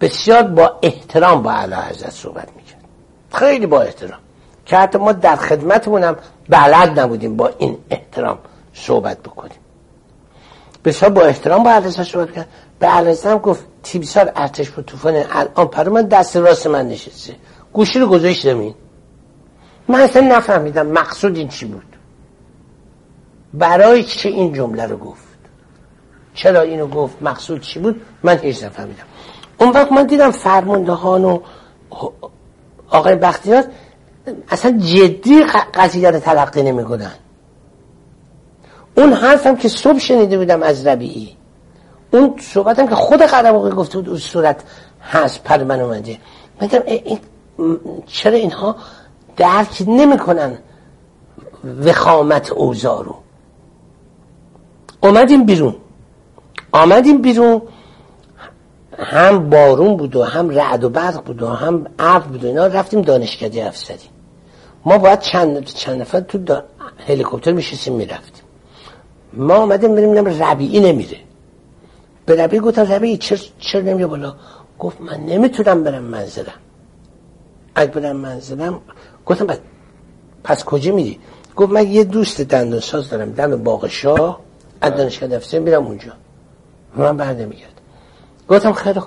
بسیار با احترام با اعلی حضرت صحبت می‌کرد. خیلی با احترام. که حتی ما در خدمتمونم بلد نبودیم با این احترام صحبت بکنیم. بسیار با احترام با اعلی صحبت کرد. به اعلی گفت تیبیسار ارتش با توفان الان پر من دست راست من نشسته. گوشی رو گذاشت زمین. من اصلا نفهمیدم مقصود این چی بود. برای چه این جمله رو گفت؟ چرا اینو گفت؟ مقصود چی بود؟ من هیچ نفهمیدم. اون وقت من دیدم فرماندهان و آقای بختیار اصلا جدی قضیه رو تلقی نمی‌کنن. اون حرفم که صبح شنیده بودم از ربیعی. اون صحبتم که خود قرباقی گفته بود صورت هست پر من اومده این چرا اینها درک نمی‌کنن وخامت اوضاع رو. اومدیم بیرون. آمدیم بیرون. هم بارون بود و هم رعد و برق بود و هم ابر بود و اینا. رفتیم دانشکده افسری. ما باید چند چند نفر تو. هلیکوپتر میشستیم می‌رفتیم. ما آمدیم بریم نم ربیعی نمیره. به ربیعی گفتم ربیعی چرا چر نمیره بالا؟ گفت من نمی‌تونم برم منزلم. اگه برم منزلم گفتم پس, پس کجا میری؟ گفت من یه دوست دندون ساز دارم دم باغ شاه از دانشگاه افسر میرم اونجا. من بعد نمیگرد گفتم خیلی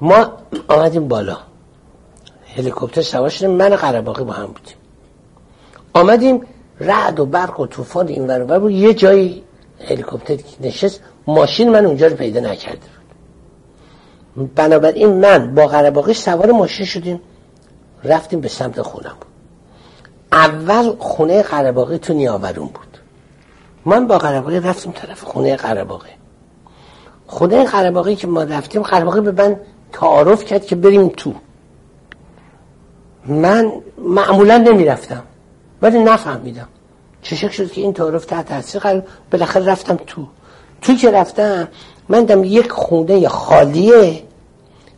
ما آمدیم بالا. هلیکوپتر سوار شدیم من قرباقی با هم بودیم. آمدیم رعد و برق و طوفان این ور بود. یه جایی هلیکوپتر نشست ماشین من اونجا رو پیدا نکرده بود. بنابراین من با قرباقی سوار ماشین شدیم رفتیم به سمت خونم اول خونه قرباقی تو نیاورون بود. من با قرباقی رفتیم طرف خونه قرباقی این قرباقی که ما رفتیم قرباقی به من تعارف کرد که بریم تو. من معمولا نمی‌رفتم ولی نفهمیدم. چه شک شد که این تعارف تحت تاثیر قرار بالاخره رفتم تو. توی که رفتم من دم یک خونه خالیه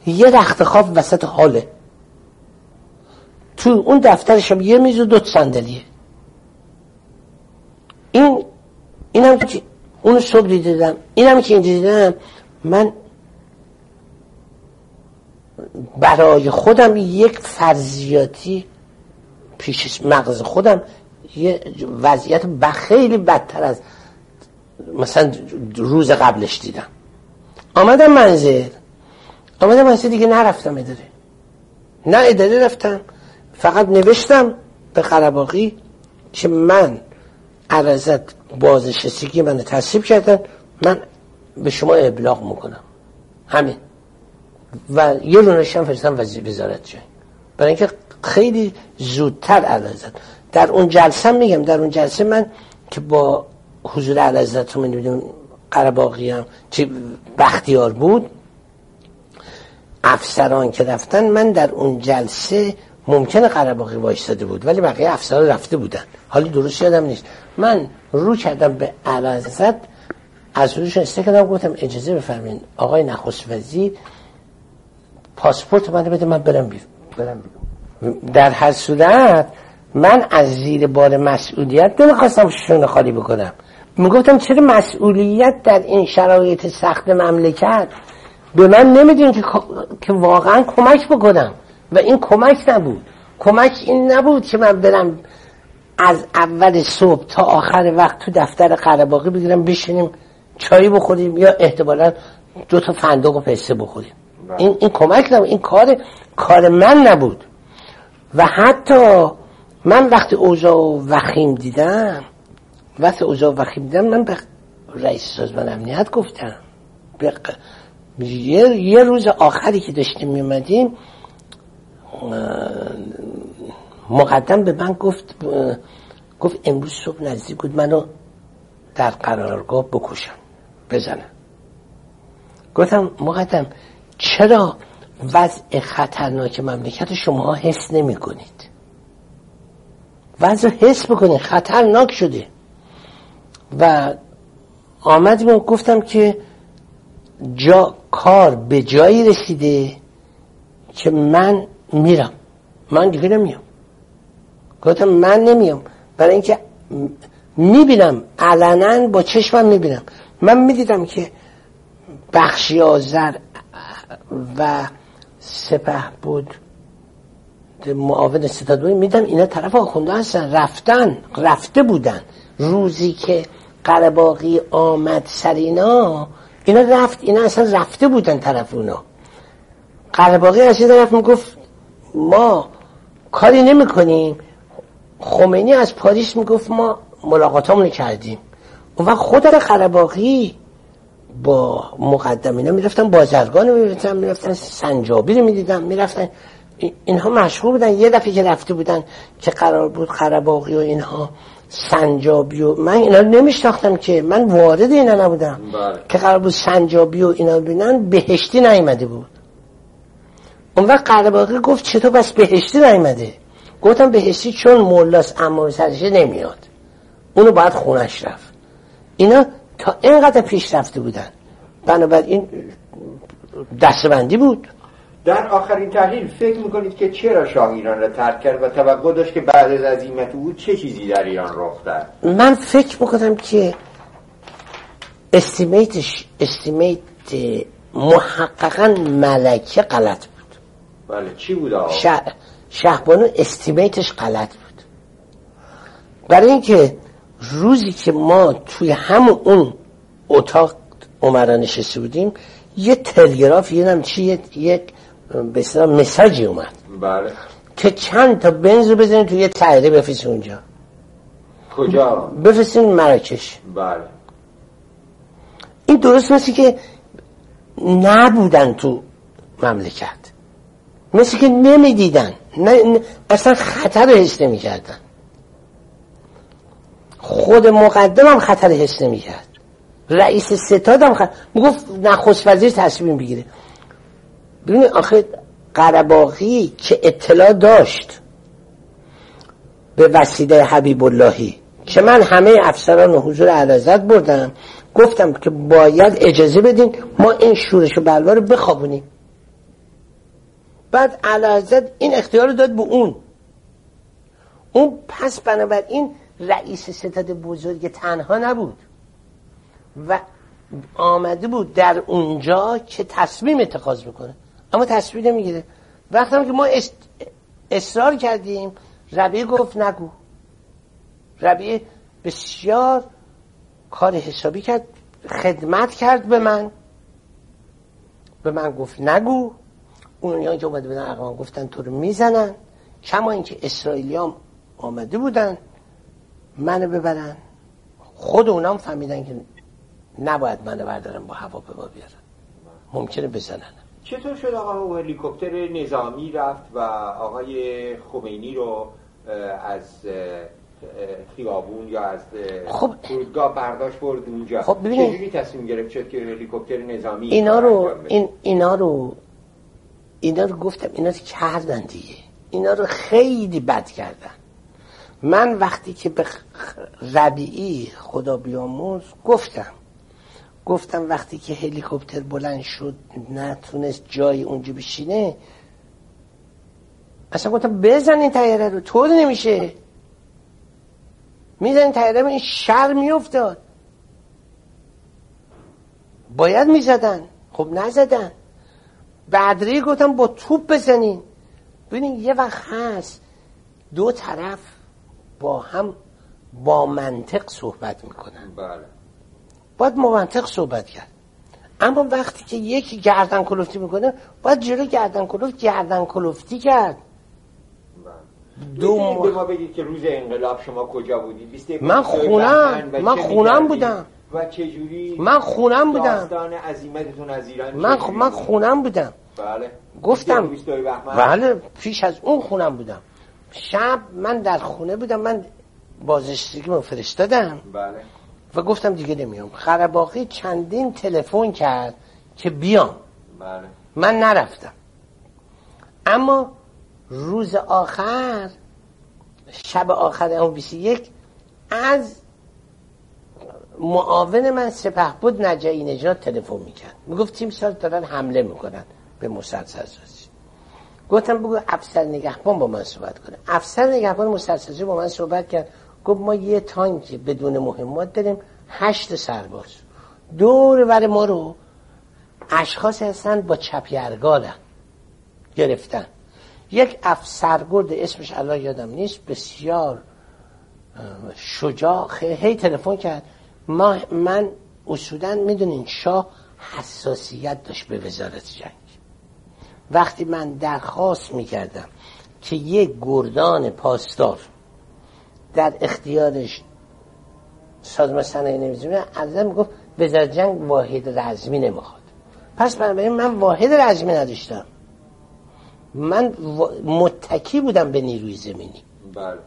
یه رخت خواب وسط حاله. تو اون دفترشم یه میز و دو صندلیه. این اینم که اون صبح دیدم. اینم که این دیدم من برای خودم یک فرضیاتی پیش مغز خودم یه وضعیت خیلی بدتر از مثلا روز قبلش دیدم. آمدم منزل. آمدم منزل دیگه نرفتم اداره. نه اداره رفتم. فقط نوشتم به قرباقی که من عرضت بازنشستگی من تصیب کردن من به شما ابلاغ می‌کنم. همین. و یه رونشم فرستم وزارت جای برای اینکه خیلی زودتر عرضت در اون جلسه میگم در اون جلسه من که با حضور عرضت رو می‌دونیم قرباقی هم چه بختیار بود افسران که رفتن من در اون جلسه ممکنه قرباقی وایستاده بود ولی بقیه افسران رفته بودن. حالی درست یادم نیست. من رو کردم به عرضت از روش کردم گفتم اجازه بفرمین آقای نخست وزیر پاسپورت من بده من برم بیرون. برم بیرون. در هر صورت من از زیر بار مسئولیت نمی‌خواستم شون خالی بکنم. می‌گفتم چرا مسئولیت در این شرایط سخت مملکت؟ به من نمیدین که, که واقعا کمک بکنم. و این کمک نبود. کمک این نبود که من برم از اول صبح تا آخر وقت تو دفتر قرباقی بگیرم بشینیم چایی بخوریم یا احتمالا دو تا فندق و پسته بخوریم. بله. این, این کمک نبود. این کار کار من نبود. و حتی من وقتی اوضاع وخیم دیدم وقتی اوضاع وخیم دیدم من به رئیس سازمان امنیت گفتم. یه،, یه روز آخری که داشتیم میمدیم مقدم به من گفت گفت امروز صبح نزدیک بود منو در قرارگاه بکشم بزنم گفتم مقدم چرا وضع خطرناک مملکت شما حس نمی کنید وضع حس بکنید خطرناک شده. و آمدیم و گفتم که جا کار به جایی رسیده که من میرم. من دیگه نمیام. گفتم من نمیام. برای اینکه می‌بینم علنا با چشمم می‌بینم. من می‌دیدم که بخشی آزر و سپه بود. معاون ستادوی میدم اینا طرف آخونده هستن. رفتن رفته بودن. روزی که قرباقی آمد سر اینا اینا رفت اینا اصلا رفته بودن طرف اونا. قرباقی از این طرف می‌گفت ما کاری نمی کنیم خمینی از پاریس می‌گفت ما ملاقاتامونو کردیم. اون وقت خود قرباقی با مقدم اینا می‌رفتن بازرگان می‌رفتن می‌رفتن سنجابی رو می‌دیدن می‌رفتن. اینها مشهور بودن. یه دفعه که رفته بودن که قرار بود قرباقی و اینها سنجابی و من اینا رو نمیشناختم که. من وارد اینا نبودم. بله. که قرار بود سنجابی و اینا ببینن بهشتی نیومده بود. اون وقت قرباقی گفت چطور بس بهشتی نیومده؟ گفتم بهشتی چون مولاس اما سرشه نمیاد. اونو باید خونش رفت. اینا تا اینقدر پیش رفته بودن. بنابراین دستبندی بود. در آخرین تحلیل فکر می‌کنید که چرا شاه ایران را ترک کرد و توقع داشت که بعد از عظیمت او چه چیزی در ایران رخ داد؟ من فکر می‌کنم که استیمیتش استیمیت محققا ملکه غلط بود. بله چی بود آقا؟ شهبانو استیمیتش غلط بود. برای اینکه روزی که ما توی همون اون اتاق عمرا نشسته بودیم یه تلگراف یه نم چی یک به مساجی اومد. بله. که چند تا بنز رو بزنید توی یه بفرستین اونجا. کجا؟ بفرستین مراکش. بله. این درست مثل که نبودن تو مملکت. مثل که نمی‌دیدن. نه اصلا خطر حس نمی کردن خود مقدم هم خطر حس نمی کرد رئیس ستاد هم خ... می‌گفت نخست وزیر تصمیم بگیره. ببینید آخه قرباقی که اطلاع داشت به وسیله حبیب اللهی که من همه افسران حضور علازت بردم گفتم که باید اجازه بدین ما این شورش و بلوا بخوابونیم. بعد علازت این اختیار رو داد به اون. اون پس بنابراین رئیس ستاد بزرگ تنها نبود و آمده بود در اونجا که تصمیم اتخاذ می‌کنه اما تصمیم نمی‌گیره. وقتی که ما اصرار کردیم ربیه گفت نگو. ربیه بسیار کار حسابی کرد خدمت کرد به من. به من گفت نگو. اون که اومده بودن اقوام گفتن تو رو می‌زنن. کما اینکه اسرائیلیام آمده بودن منو ببرن. خود اونام فهمیدن که نباید منو بردارن با هواپیما بیارن. ممکنه بزنن. چطور شد آقا هلیکوپتر نظامی رفت و آقای خمینی رو از خیابون یا از خب فرودگاه برداشت برد اونجا؟ خب ببینید. تصمیم گرفت شد که هلیکوپتر نظامی اینا رو این اینا رو اینا رو گفتم اینا رو کردن دیگه. اینا رو خیلی بد کردن. من وقتی که به ربیعی خدا بیاموز گفتم. گفتم وقتی که هلیکوپتر بلند شد نتونست جای اونجا بشینه اصلا گفتم بزن این تیاره رو طور نمیشه. میزن تیاره این شر میافتاد. باید می‌زدن. خب نزدن. بعدری گفتم با توپ بزنین ببینین یه وقت هست دو طرف با هم با منطق صحبت می‌کنن. بله. باید منطق صحبت کرد. اما وقتی که یکی گردن کلفتی می‌کنه باید جلو گردن کلفت گردن کلفتی کرد. دو به ما بگید که روز انقلاب شما کجا بودید؟ من خونم من خونم بودم. و چجوری من خونم بودم. داستان عظیمتتون از ایران من خ... من خونم بودم. بله. گفتم. بله پیش از اون خونم بودم. شب من در خونه بودم من بازشتگی من فرستادم. بله. و گفتم دیگه نمیام. خرباقی چندین تلفن کرد که بیام. بله. من نرفتم. اما روز آخر شب آخر اون 21 از معاون من سپه بود نجایی نجات تلفن می‌کرد. می‌گفت تیم سال دارن حمله می‌کنن به مسلسل گفتم بگو افسر نگهبان با من صحبت کنه. افسر نگهبان مسلسل با من صحبت کرد. گفت ما یه تانک بدون مهمات داریم هشت سرباز. دور بر ما رو اشخاص هستن با چپیرگالن گرفتن. یک افسرگرد اسمش الان یادم نیست بسیار شجاع هی تلفن کرد. ما من اصولا می‌دونین شاه حساسیت داشت به وزارت جنگ. وقتی من درخواست می‌کردم که یک گردان پاسدار در اختیارش سازمان صنایع نمیزونه از می‌گفت وزارت جنگ واحد رزمی نمی‌خواد. پس بنابراین من واحد رزمی نداشتم. من متکی بودم به نیروی زمینی. بله.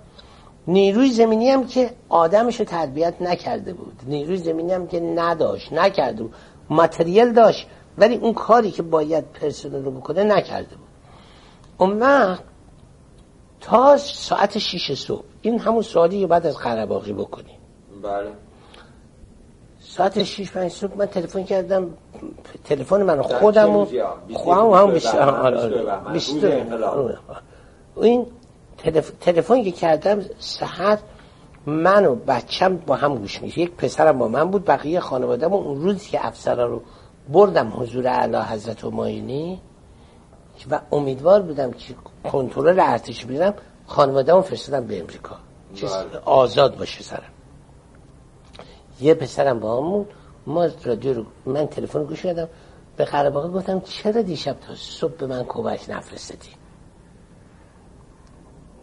نیروی زمینی هم که آدمشو تربیت نکرده بود نیروی زمینی هم که نداشت نکرده بود متریل داشت ولی اون کاری که باید پرسنل رو بکنه نکرده بود اون وقت تا ساعت شیش صبح این همون سوالی بعد از قرباقی بکنیم بله ساعت 6 5 صبح من تلفن کردم تلفن من خودم و خواهم هم بیست این تلفن که کردم سحر من و بچم با هم گوش میشه یک پسرم با من بود بقیه خانوادم اون روزی که افسرا رو بردم حضور اعلی حضرت ماینی و امیدوار بودم که کنترل ارتش بیرم خانواده‌مو فرستادم به امریکا. چیز بله. آزاد باشه سرم. یه پسرم با همون ما رادیو رو من تلفن گوش کردم. به قرباقه گفتم چرا دیشب تا صبح به من کمک نفرستدی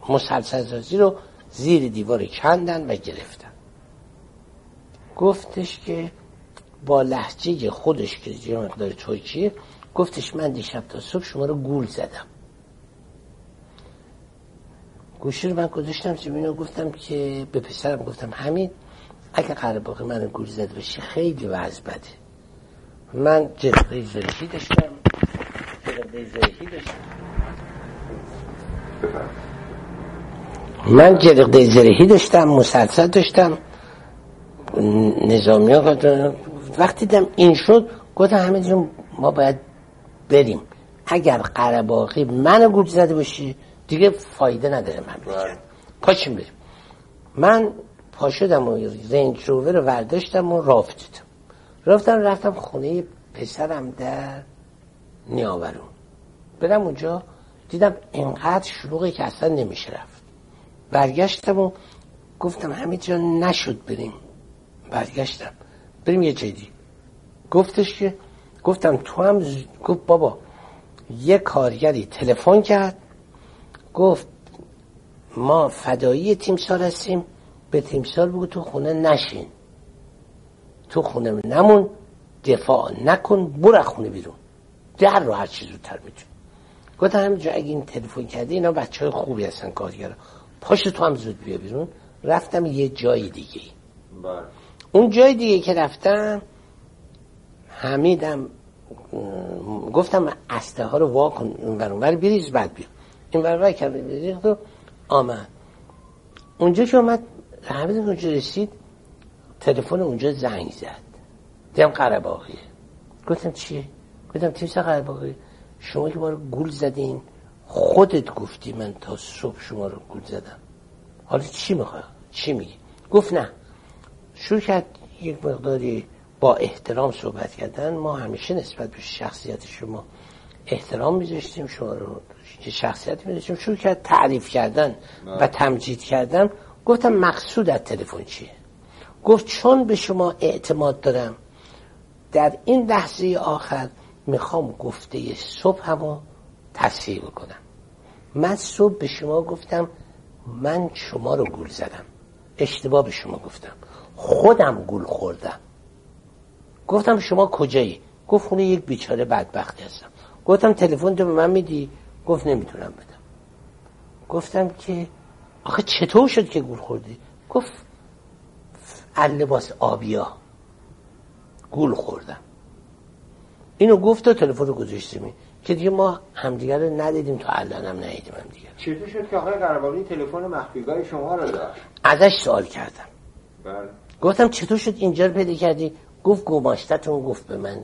مسلسل رو زیر دیوار کندن و گرفتن. گفتش که با لحجه خودش که یه مقدار توکیه گفتش من دیشب تا صبح شما رو گول زدم. گوشی رو من گذاشتم اینو گفتم که به پسرم گفتم همین اگه قرار باقی من گول زده بشه خیلی وضع بده. من جرقه زرشی داشتم. جرقه زرشی داشتم. من جرقه زرهی داشتم مسلسل داشتم. نظامی ها وقتی دم این شد گفتم همه جون ما باید بریم. اگر قرباقی من گوش زده باشی دیگه فایده نداره من بگم. بله. پاشیم بریم. من پا شدم و رنج روور رو ورداشتم و رافت رفتم رفتم خونه پسرم در نیاورون. برم اونجا دیدم اینقدر شلوغی که اصلا نمیشه رفت. برگشتم و گفتم همه جا نشد بریم. برگشتم. بریم یه جدی گفتش که گفتم تو هم گفت بابا یه کارگری تلفن کرد. گفت ما فدایی تیمسار هستیم به تیمسار بگو تو خونه نشین. تو خونه نمون دفاع نکن برو خونه بیرون. در رو هر چیز زودتر می‌تونی گفتم همینجا اگه این تلفن کردی اینا بچه های خوبی هستن کارگر پاش تو هم زود بیا بیرون. رفتم یه جای دیگه. بله. اون جای دیگه که رفتم حمیدم گفتم استه ها رو وا کن این ور بریز بعد بیا. این ور کرد بریز و آمد. اونجا که اومد حمید اونجا رسید تلفن اونجا زنگ زد. دیدم قرباقیه گفتم چیه؟ گفتم تیمسا قرباقی شما که ما رو گول زدین. خودت گفتی من تا صبح شما رو گول زدم. حالا چی می‌خوای؟ چی میگی؟ گفت نه. شروع کرد یک مقداری با احترام صحبت کردن. ما همیشه نسبت به شخصیت شما احترام میذاشتیم شما رو شخصیت میذاشتیم. شروع کرد تعریف کردن و تمجید کردن. گفتم مقصود از تلفن چیه؟ گفت چون به شما اعتماد دارم در این لحظه آخر می‌خوام گفته صبح همو تصحیح بکنم من صبح به شما گفتم من شما رو گول زدم. اشتباه به شما گفتم. خودم گول خوردم. گفتم شما کجایی؟ گفت خونه یک بیچاره بدبختی هستم. گفتم تلفن تو به من میدی؟ گفت نمی‌تونم بدم. گفتم که آخه چطور شد که گول خوردی؟ گفت لباس آبیا گول خوردم. اینو گفت و تلفن رو گذاشتیم که دیگه ما همدیگر رو ندیدیم تا الان هم ندیدیم هم دیگه چطور شد که آقای قربانی تلفن مخفیگاه شما رو داشت ازش سوال کردم. بله. گفتم چطور شد اینجا رو پیدا کردی؟ گفت گماشتتون گفت به من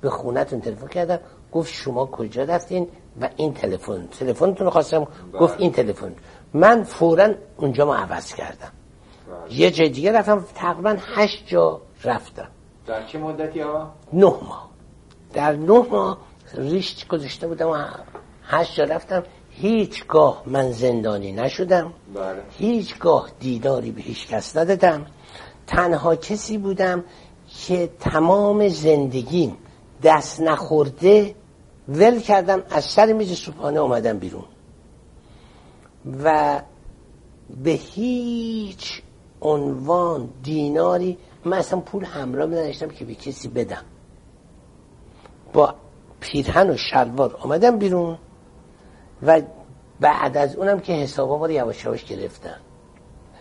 به خونتون تلفن کردم. گفت شما کجا رفتین و این تلفن تلفنتون خواستم. گفت این تلفن. من فورا اونجا ما عوض کردم. یه جای دیگه رفتم تقریبا هشت جا رفتم. در چه مدتی ها؟ نه ماه. در نه ماه ریشت گذاشته بودم و هشت جا رفتم. هیچگاه من زندانی نشدم. بله. هیچگاه دیداری به هیچ کس ندادم. تنها کسی بودم که تمام زندگیم دست نخورده ول کردم از سر میز صبحانه اومدم بیرون. و به هیچ عنوان دیناری من اصلا پول همراه نداشتم که به کسی بدم. با پیرهن و شلوار آمدم بیرون و بعد از اونم که حسابا ما رو یواش یواش گرفتن.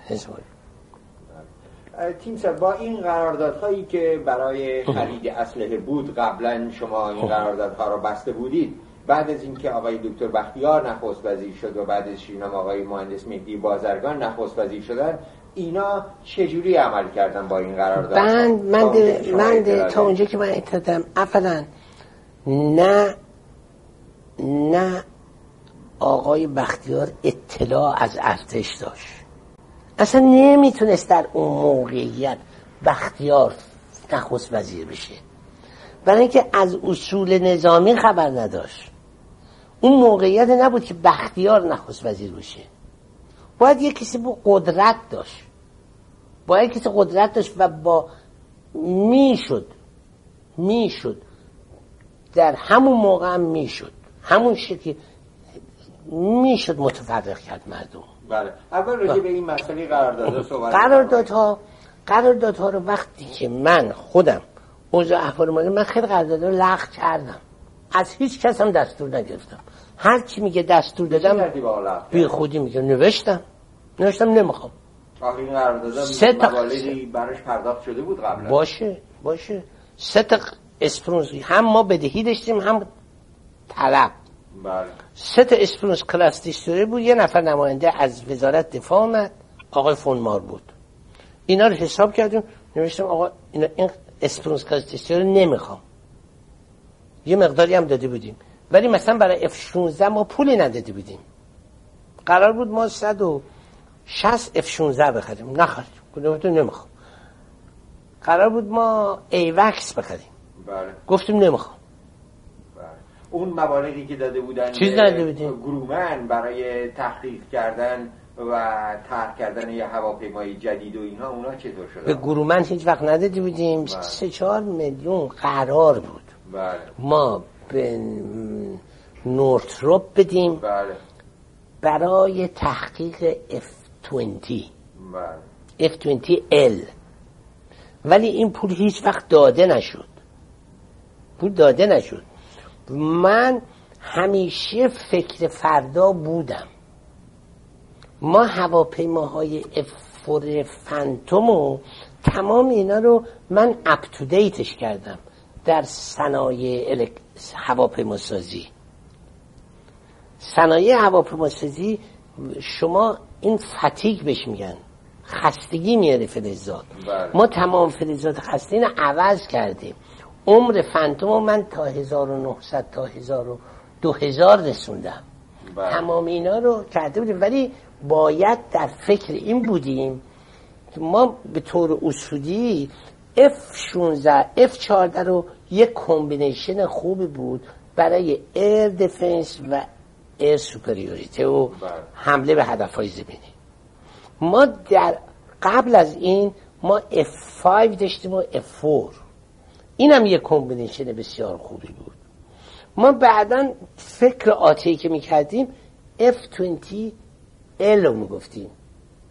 حسابا تیم سر با این قراردادهایی که برای خرید اسلحه بود قبلا شما این قراردادها را بسته بودید بعد از اینکه آقای دکتر بختیار نخست وزیر شد و بعد از شینم آقای مهندس مهدی بازرگان نخست وزیر شدن اینا چجوری عمل کردن با این قرارداد من من من تا اونجا که من اطلاعاتم اولا نه نه. آقای بختیار اطلاع از ارتش داشت. اصلا نمی‌تونست در اون موقعیت بختیار نخست وزیر بشه. برای اینکه از اصول نظامی خبر نداشت. اون موقعیت نبود که بختیار نخست وزیر بشه. باید یه کسی با قدرت داشت. باید کسی قدرت داشت و با می‌شد می‌شد در همون موقع هم می‌شد. همون شکلی می‌شد متفرق کرد مردم. بله. اول راجع به این مسئله قراردادها صحبت قراردادها قراردادها رو وقتی که من خودم اوضاع احوال مالی من خیلی قراردادها رو لغو کردم. از هیچ کس هم دستور نگرفتم. هر کی میگه دستور دادم بی خودی میگه نوشتم. نوشتم نمی‌خوام. سه تا- براش پرداخت شده بود قبلا. باشه باشه. سه تا Spruance. هم ما بدهی داشتیم هم طلب. بله. سه تا Spruance class destroyer بود. یه نفر نماینده از وزارت دفاع آمد آقای فون ماربود. اینا رو حساب کردیم. نوشتم آقا اینا این Spruance class destroyer نمی‌خوام. یه مقداری هم داده بودیم. ولی مثلا برای F 16 ما پولی نداده بودیم. قرار بود ما 160 F 16 بخریم. نخریم. گفتم نمی‌خوام. قرار بود ما AWACS بخریم. بله. گفتیم نمی‌خوام. بله. اون مبالغی که داده بودن چیز به نداده بودیم. گرومن برای تحقیق کردن و طرح کردن یه هواپیمای جدید و اینها اونا چطور به شده گرومن هیچ وقت نداده بودیم. بله. سه چهار میلیون قرار بود. بله. ما به نورتروپ بدیم. بله. برای تحقیق F-20 بله. F-20L ولی این پول هیچ وقت داده نشد. پول داده نشد. من همیشه فکر فردا بودم. ما هواپیماهای افور فنتوم و تمام اینا رو من اپ تو دیتش کردم در صنایع الک- هواپیماسازی. صنایع هواپیماسازی شما این فتیگ بهش میگن. خستگی میاره فلزات. بله. ما تمام فلزات خسته رو عوض کردیم. عمر فنتوم رو من تا 1900 تا 1000 و 2000 رسوندم بله. تمام اینا رو کرده بودیم ولی باید در فکر این بودیم که ما به طور اصولی F16 F14 رو یک combination خوبی بود برای air defense و air superiority و بله. حمله به هدف های زمینی ما در قبل از این ما F5 داشتیم و F4 این هم یک combination بسیار خوبی بود. ما بعدا فکر آتی که می‌کردیم F20 L رو می‌گفتیم.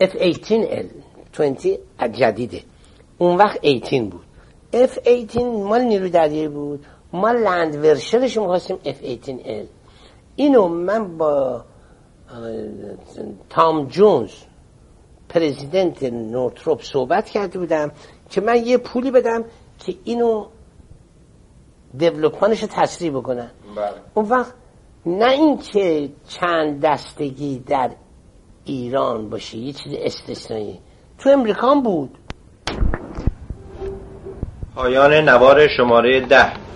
F18L 20 از جدیده. اون وقت 18 بود. F18 مال نیروی دریایی بود. ما لند ورشنش رو می‌خواستیم F18L اینو من با تام جونز پرزیدنت نورتروپ صحبت کرده بودم که من یه پولی بدم که اینو دیولوپمنش رو تسریع بکنن. بله. اون وقت نه اینکه چند دستگی در ایران باشه یه چیز استثنایی. تو امریکا هم بود. پایان نوار شماره ده.